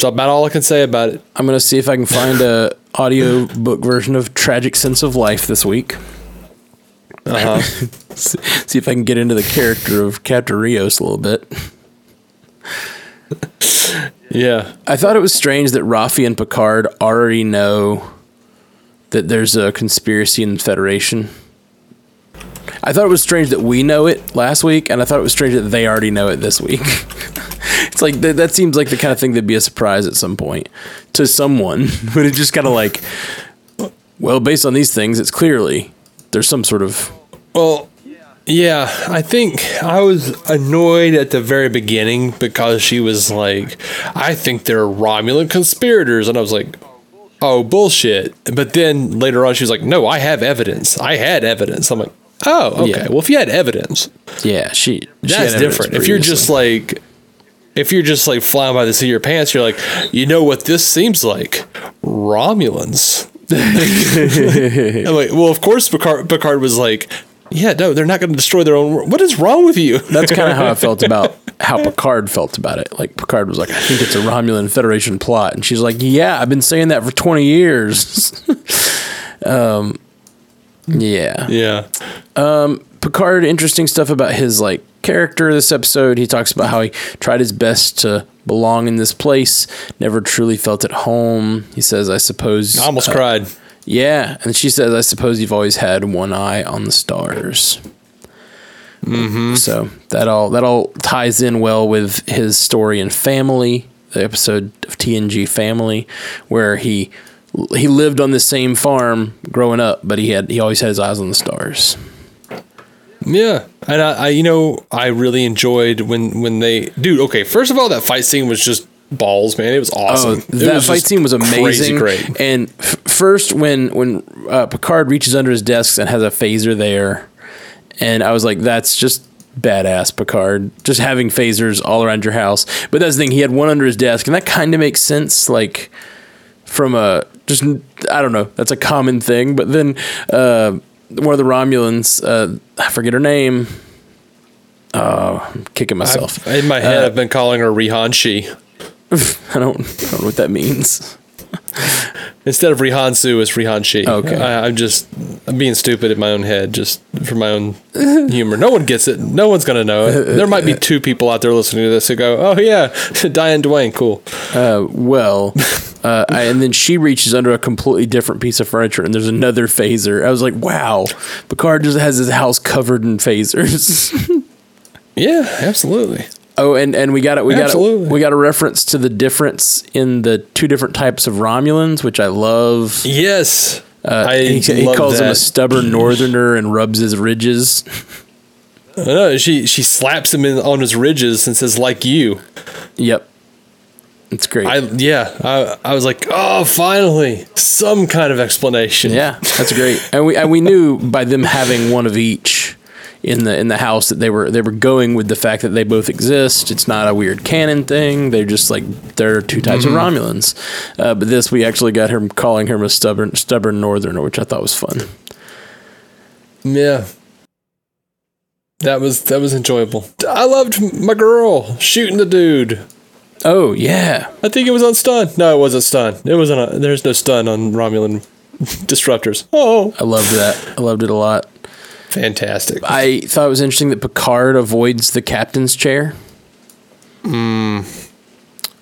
S1: That's about all I can say about it.
S6: I'm gonna see if I can find a audio book version of Tragic Sense of Life this week.
S1: Uh huh.
S6: See if I can get into the character of Captain Rios a little bit.
S1: yeah.
S6: I thought it was strange that Raffi and Picard already know that there's a conspiracy in the Federation. I thought it was strange that we know it last week, and I thought it was strange that they already know it this week. it's like that, that seems like the kind of thing that'd be a surprise at some point to someone, but it just kind of like, well, based on these things, it's clearly there's some sort of
S1: Well, yeah, I think I was annoyed at the very beginning because she was like, I think they're Romulan conspirators. And I was like, oh, bullshit. But then later on, she was like, no, I have evidence. I had evidence. I'm like, oh, okay.
S6: Yeah.
S1: Well, if you had evidence,
S6: yeah. she, she
S1: that's different. If you're just like, if you're just like flying by the seat of your pants, you're like, you know what this seems like? Romulans. I'm like, well, of course, Picard, Picard was like, yeah, no, they're not going to destroy their own. wor- What is wrong with you?
S6: That's kind of how I felt about how Picard felt about it. Like Picard was like, "I think it's a Romulan Federation plot," and she's like, "Yeah, I've been saying that for twenty years." um, yeah.
S1: yeah.
S6: Picard, interesting stuff about his like character this episode. He talks about how he tried his best to belong in this place, never truly felt at home. He says, "I suppose."
S1: I almost
S6: uh,
S1: cried.
S6: Yeah, and she says, "I suppose you've always had one eye on the stars." Mm-hmm. So that all that all ties in well with his story and Family, the episode of TNG Family, where he he lived on the same farm growing up, but he had he always had his eyes on the stars.
S1: Yeah, and I, I, you know, I really enjoyed when when they, dude. Okay, first of all, that fight scene was just balls, man. It was awesome.
S6: Oh, that
S1: was
S6: fight scene was amazing.
S1: great.
S6: And f- first, when when uh, Picard reaches under his desk and has a phaser there, and I was like, "That's just badass, Picard. Just having phasers all around your house." But that's the thing; he had one under his desk, and that kind of makes sense. Like from a just I don't know. That's a common thing. But then uh, one of the Romulans, uh, I forget her name. Oh, I'm kicking myself.
S1: I've- in my head,
S6: Uh,
S1: I've been calling her Rihanshi.
S6: I don't, I don't know what that means.
S1: Instead of Rihannsu. It's Rihan Shi.
S6: Okay.
S1: I, I'm just I'm being stupid in my own head, just for my own humor. No one gets it. No one's gonna know it. There might be two people out there listening to this who go, "Oh yeah, Diane Duane, cool."
S6: Uh, well, uh, I, and then she reaches under a completely different piece of furniture, and there's another phaser. I was like, wow, Picard just has his house covered in phasers.
S1: Yeah, absolutely.
S6: Oh, and, and we got it. We got it.
S1: Absolutely.
S6: We got a reference to the difference in the two different types of Romulans, which I love.
S1: Yes,
S6: Uh,
S1: I
S6: he, he
S1: love
S6: calls him a stubborn northerner and rubs his ridges.
S1: I know, she she slaps him in on his ridges and says, "Like you."
S6: Yep, it's great.
S1: I yeah, I, I was like, oh, finally, some kind of explanation.
S6: Yeah, that's great. And we and we knew by them having one of each in the in the house that they were they were going with the fact that they both exist. It's not a weird canon thing. They're just like there are two types
S1: Mm-hmm.
S6: of Romulans. Uh, but this we actually got him calling him a stubborn stubborn northerner, which I thought was fun.
S1: yeah. That was that was enjoyable. I loved my girl shooting the dude.
S6: Oh yeah,
S1: I think it was on stun. No, it wasn't stun. It wasn't. A, there's no stun on Romulan disruptors. Oh,
S6: I loved that. I loved it a lot.
S1: Fantastic.
S6: I thought it was interesting that Picard avoids the captain's chair.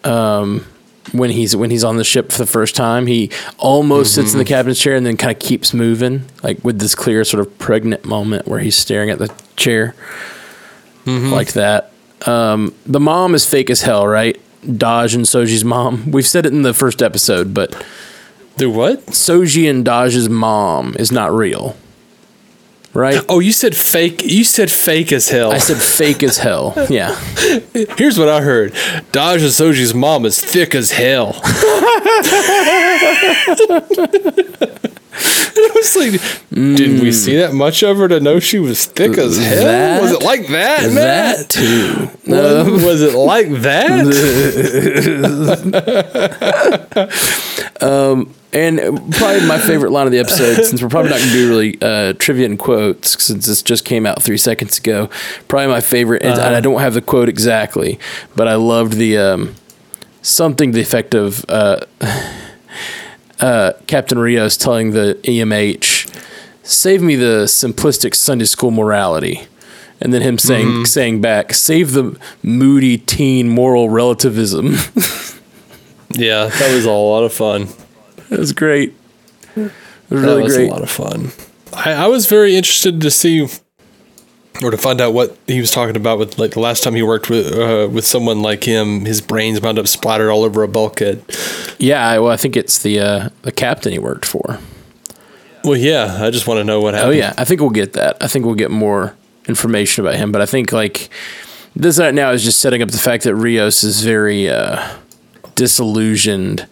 S6: Um, when he's when he's on the ship for the first time, he almost sits in the captain's chair and then kind of keeps moving, like with this clear sort of pregnant moment where he's staring at the chair, like that. Um, the mom is fake as hell, right? Dahj and Soji's mom. We've said it in the first episode, but
S1: the what?
S6: Soji and Dahj's mom is not real. Right?
S1: Oh, you said fake. You said fake as hell.
S6: I said fake as hell. Yeah.
S1: Here's what I heard: Dahj and Soji's mom is thick as hell. I was like, did we see that much of her to know she was thick as hell?
S6: That-
S1: was it like that?
S6: That
S1: Matt?
S6: too.
S1: Was, was it like that?
S6: Um, and probably my favorite line of the episode, since we're probably not going to do really uh, trivia and quotes, since this just came out three seconds ago. Probably my favorite, and
S1: Uh-huh.
S6: I don't have the quote exactly, but I loved the um, something to the effect of uh, uh, Captain Rios telling the EMH, "Save me the simplistic Sunday school morality." And then him saying
S1: Mhm.
S6: saying back, "Save the moody teen moral relativism."
S1: yeah, that was a lot of fun.
S6: It was great. It was
S1: that
S6: really
S1: was
S6: great.
S1: a lot of fun. I, I was very interested to see or to find out what he was talking about with like the last time he worked with uh, with someone like him. His brains wound up splattered all over a bulkhead.
S6: Yeah, I- well, I think it's the uh, the captain he worked for.
S1: Well, yeah, I just want to know what happened.
S6: Oh yeah, I think we'll get that. I think we'll get more information about him. But I think like this right now is just setting up the fact that Rios is very uh, disillusioned.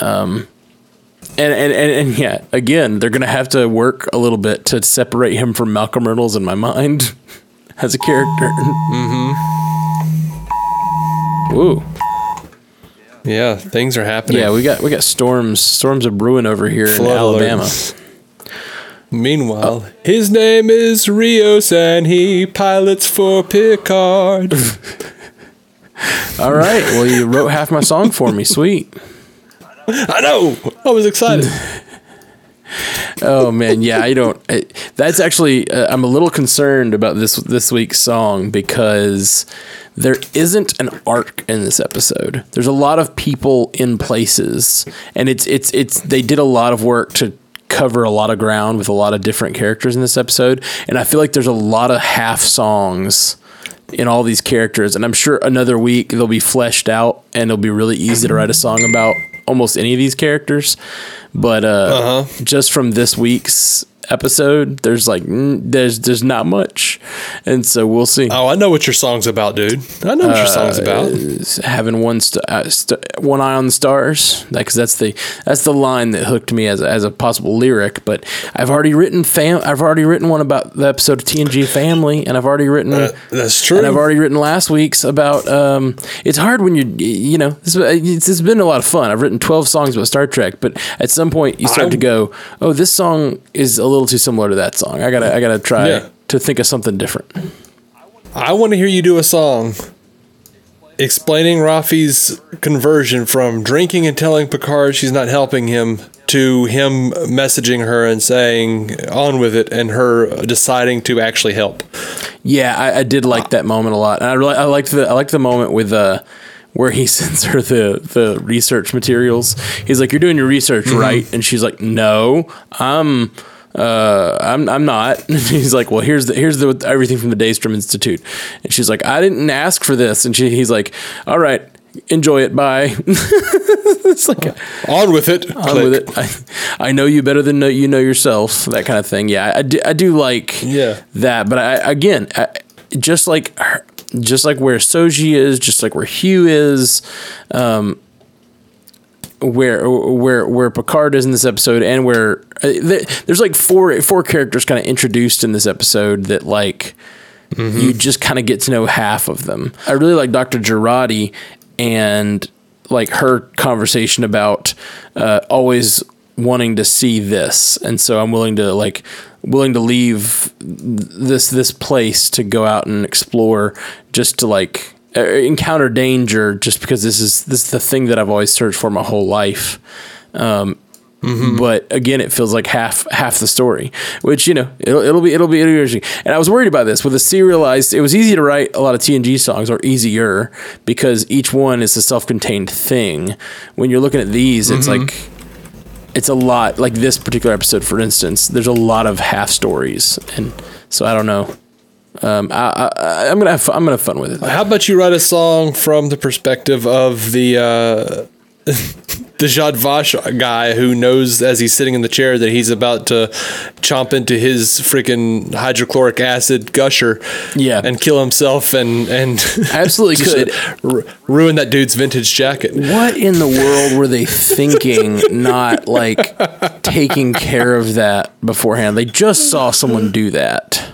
S6: Um, and, and, and, and yeah, again, they're gonna have to work a little bit to separate him from Malcolm Reynolds in my mind as a character. Mm-hmm. Ooh.
S1: Yeah, things are happening.
S6: Yeah, we got we got storms storms are brewing over here in
S1: Flood
S6: Alabama.
S1: alerts. Meanwhile, his name is Rios and he pilots for Picard.
S6: All right. Well, you wrote half my song for me. Sweet.
S1: I know. I was excited.
S6: Oh man, yeah. I don't. I, that's actually. Uh, I'm a little concerned about this this week's song because there isn't an arc in this episode. There's a lot of people in places, and it's it's it's. They did a lot of work to cover a lot of ground with a lot of different characters in this episode, and I feel like there's a lot of half songs in all these characters and i'm sure another week they'll be fleshed out and it'll be really easy to write a song about almost any of these characters but uh, just from this week's episode there's like there's there's not much and so we'll see
S1: Oh, I know what your song's about, dude. I know what your song's about.
S6: Uh, having one st- uh, st- one eye on the stars because that's the that's the line that hooked me as a, as a possible lyric but I've already written fam I've already written one about the episode of TNG Family and I've already written
S1: Uh, that's true.
S6: and I've already written last week's about um it's hard when you you know it's, it's been a lot of fun I've written 12 songs about Star Trek but at some point you start
S1: I-
S6: to go oh this song is a little too similar to that song I gotta I gotta try
S1: Yeah.
S6: to think of something different
S1: I want to hear you do a song explaining Raffi's conversion from drinking and telling Picard she's not helping him to him messaging her and saying on with it and her deciding to actually help.
S6: Yeah, I, I did like that moment a lot, and I really I liked the I liked the moment with uh where he sends her the the research materials. He's like, "You're doing your research,
S1: Mhm.
S6: right?" And she's like, "No, I'm." Uh, I'm I'm not. And he's like, well, here's the here's the everything from the Daystrom Institute, and she's like, I didn't ask for this, and she he's like, all right, enjoy it, bye. it's like
S1: on with it,
S6: on with it. I, I know you better than know, you know yourself, that kind of thing. Yeah, I do, I do like
S1: Yeah.
S6: that, but I again, I, just like her, just like where Soji is, just like where Hugh is, um, where where where Picard is in this episode, and where uh, th- there's like four four characters kind of introduced in this episode that like you just kind of get to know half of them. I really like Dr. Jurati and like her conversation about uh, always wanting to see this, and so I'm willing to like willing to leave this this place to go out and explore just to like encounter danger just because this is this is the thing that I've always searched for my whole life. Um, But again, it feels like half half the story, which you know it'll, it'll be it'll be interesting. And I was worried about this with a serialized. It was easy to write a lot of TNG songs, or easier because each one is a self-contained thing. When you're looking at these, it's
S1: Mhm.
S6: like it's a lot. Like this particular episode, for instance, there's a lot of half stories, and so I don't know. Um, I, I, I'm gonna have fun, I'm gonna have fun with it.
S1: How about you write a song from the perspective of the uh, the Zhat Vash guy who knows as he's sitting in the chair that he's about to chomp into his freaking hydrochloric acid gusher,
S6: Yeah.
S1: and kill himself and and
S6: Absolutely could.
S1: ru- ruin that dude's vintage jacket.
S6: What in the world were they thinking? Not like taking care of that beforehand. They just saw someone do that.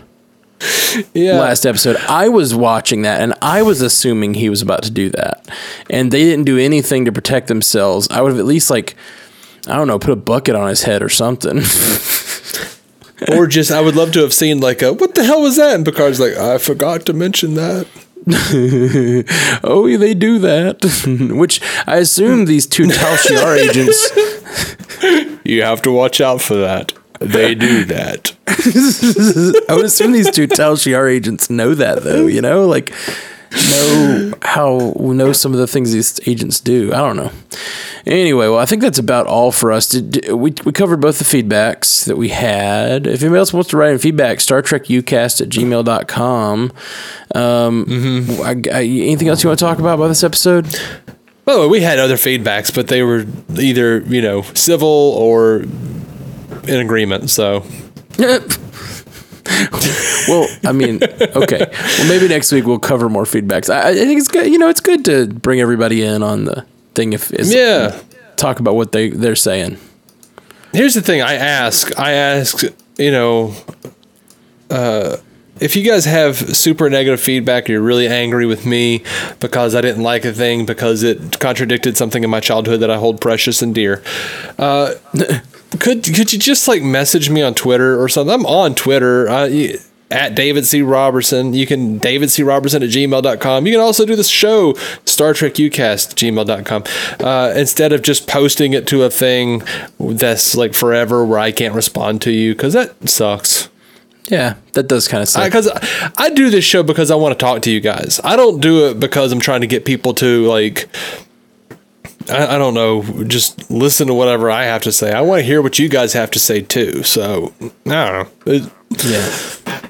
S1: Yeah,
S6: last episode. I was watching that and I was assuming he was about to do that. And they didn't do anything to protect themselves. I would have at least like I don't know, put a bucket on his head or something.
S1: or just I would love to have seen like a what the hell was that? And Picard's like, I forgot to mention that.
S6: oh, yeah, they do that. Which I assume these two Tal Shiar agents
S1: You have to watch out for that. They do that.
S6: I would assume these two Tal Shiar agents know that though, you know? Like know how know some of the things these agents do. I don't know. Anyway, well, I think that's about all for us. Did, we, we covered both the feedbacks that we had. If anybody else wants to write in feedback, Star Trek Ucast at gmail.com. Um, I, I, anything else you want to talk about about this episode?
S1: Way, we had other feedbacks, but they were either, you know, civil or in agreement. So
S6: well, I mean, okay. Well, maybe next week we'll cover more feedbacks. I, I think it's good. You know, it's good to bring everybody in on the thing. If
S1: Yeah.
S6: talk about what they they're saying.
S1: here's the thing I ask I ask, you know, uh, if you guys have super negative feedback, you're really angry with me because I didn't like a thing because it contradicted something in my childhood that I hold precious and dear. Uh, could could you just like message me on Twitter or something? I'm on Twitter. At David C. Robertson. You can David C. Robertson at gmail.com. You can also do this show, Star Trek Ucast gmail.com. Uh, instead of just posting it to a thing that's like forever where I can't respond to you because that sucks.
S6: Yeah, that does kind of suck.
S1: Because I, I do this show because I want to talk to you guys. I don't do it because I'm trying to get people to like. I, I don't know. Just listen to whatever I have to say. I want to hear what you guys have to say too. So I don't know. It-
S6: yeah.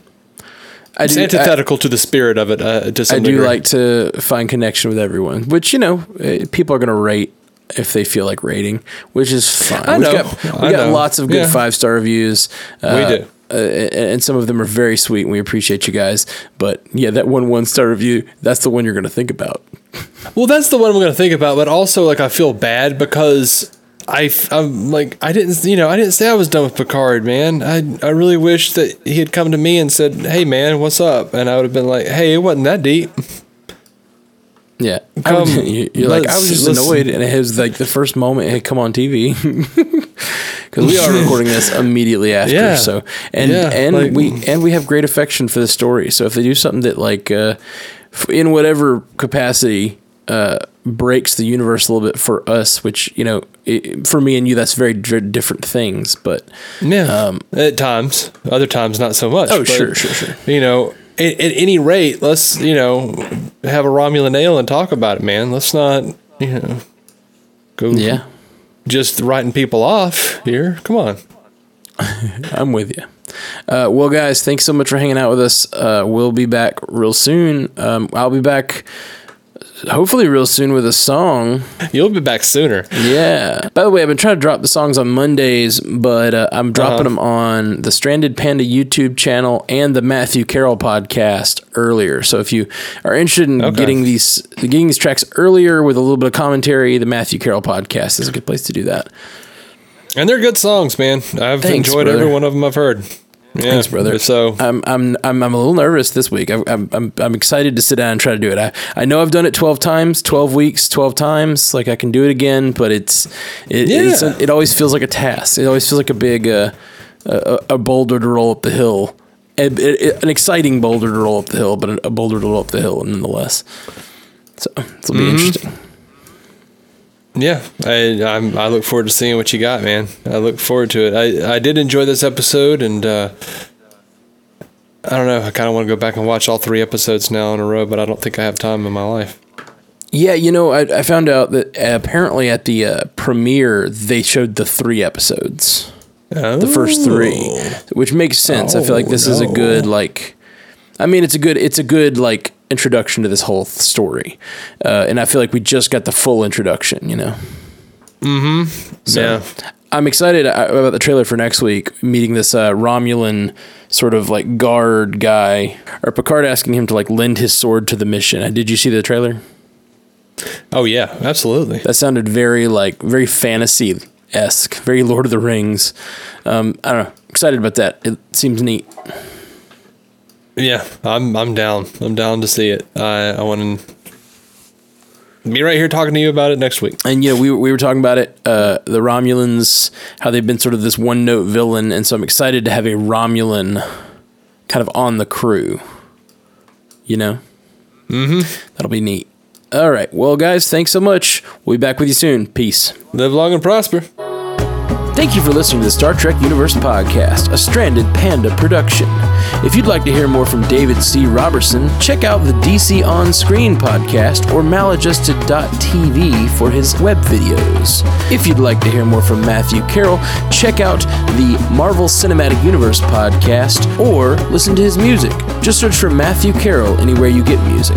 S6: I
S1: it's
S6: do,
S1: antithetical to the spirit of it. Uh, to
S6: I,
S1: some
S6: I do
S1: degree.
S6: like to find connection with everyone, which you know eh, people are going to rate if they feel like rating, which is fine.
S1: I know.
S6: We've got, we
S1: I
S6: got
S1: know.
S6: lots of good
S1: Yeah.
S6: five star reviews. Uh,
S1: do.
S6: Uh, and some of them are very sweet, and we appreciate you guys. But yeah, that one one star review, that's the one you're going to think about.
S1: Well, that's the one I'm going to think about, but also like I feel bad because I I'm like I didn't you know I didn't say I was done with Picard, man. I I really wish that he had come to me and said, "Hey, man, what's up?" And I would have been like, "Hey, it wasn't that deep."
S6: Yeah, I would- you- you're like I was just
S1: let's-
S6: annoyed, and it was like the first moment it had come on TV because we are recording this immediately after.
S1: Yeah.
S6: So and
S1: Yeah,
S6: and
S1: like-
S6: we and we have great affection for the story. So if they do something that like uh, in whatever capacity uh, breaks the universe a little bit for us, which you know it, for me and you, that's very dr- different things. But
S1: Yeah, at times, other times not so much.
S6: Oh,
S1: but,
S6: sure, sure, sure.
S1: You know, at, at any rate, let's you know have a Romulan ale and talk about it, man. Let's not you know go
S6: yeah,
S1: just writing people off here. Come on.
S6: I'm with you. Uh, well, guys, thanks so much for hanging out with us. Uh, we'll be back real soon. Um, I'll be back hopefully real soon with a song.
S1: You'll be back sooner.
S6: Yeah. By the way, I've been trying to drop the songs on Mondays, but uh, I'm dropping them on the Stranded Panda YouTube channel and the Matthew Carroll podcast earlier. So if you are interested in
S1: Okay.
S6: getting these getting these tracks earlier with a little bit of commentary, the Matthew Carroll podcast is a good place to do that.
S1: And they're good songs, man. I've
S6: Thanks,
S1: enjoyed
S6: brother.
S1: every one of them I've heard. Yeah,
S6: Thanks, brother.
S1: So
S6: I'm I'm I'm, I'm a little nervous this week. I'm, I'm I'm I'm excited to sit down and try to do it. I, I know I've done it 12 times, 12 weeks, 12 times. Like I can do it again, but it's it it's
S1: Yeah.
S6: it always feels like a task. It always feels like a big uh, a, a boulder to roll up the hill. It- an exciting boulder to roll up the hill, but a, a boulder to roll up the hill nonetheless. So it'll be
S1: Mhm.
S6: interesting.
S1: Yeah, I I'm, I look forward to seeing what you got, man. I look forward to it. I I did enjoy this episode, and uh, I don't know. I kind of want to go back and watch all three episodes now in a row, but I don't think I have time in my life.
S6: Yeah, you know, I, I found out that apparently at the uh, premiere they showed the three episodes. the first three, which makes sense. I feel like this is a
S1: Oh,
S6: good like. I mean, it's a good it's a good like introduction to this whole story, uh, and I feel like we just got the full introduction. You know.
S1: Mm-hmm.
S6: So
S1: Yeah.
S6: I'm excited uh, about the trailer for next week, meeting this uh, Romulan sort of like guard guy, or Picard asking him to like lend his sword to the mission. Uh, Did you see the trailer?
S1: Oh yeah, absolutely.
S6: That sounded very like very fantasy esque, very Lord of the Rings. Um, I don't know. Excited about that. It seems neat.
S1: Yeah, I'm I'm down. I'm down to see it. I I want to be right here talking to you about it next week.
S6: And you know, we we were talking about it, uh, the Romulans, how they've been sort of this one note villain, and so I'm excited to have a Romulan kind of on the crew. You know,
S1: mm-hmm.
S6: that'll be neat. All right, well, guys, thanks so much. We'll be back with you soon. Peace.
S1: Live long and prosper.
S6: Thank you for listening to the Star Trek Universe Podcast, a Stranded Panda production. If you'd like to hear more from David C. Robertson, check out the DC On Screen podcast or maladjusted.tv for his web videos. If you'd like to hear more from Matthew Carroll, check out the Marvel Cinematic Universe podcast or listen to his music. Just search for Matthew Carroll anywhere you get music.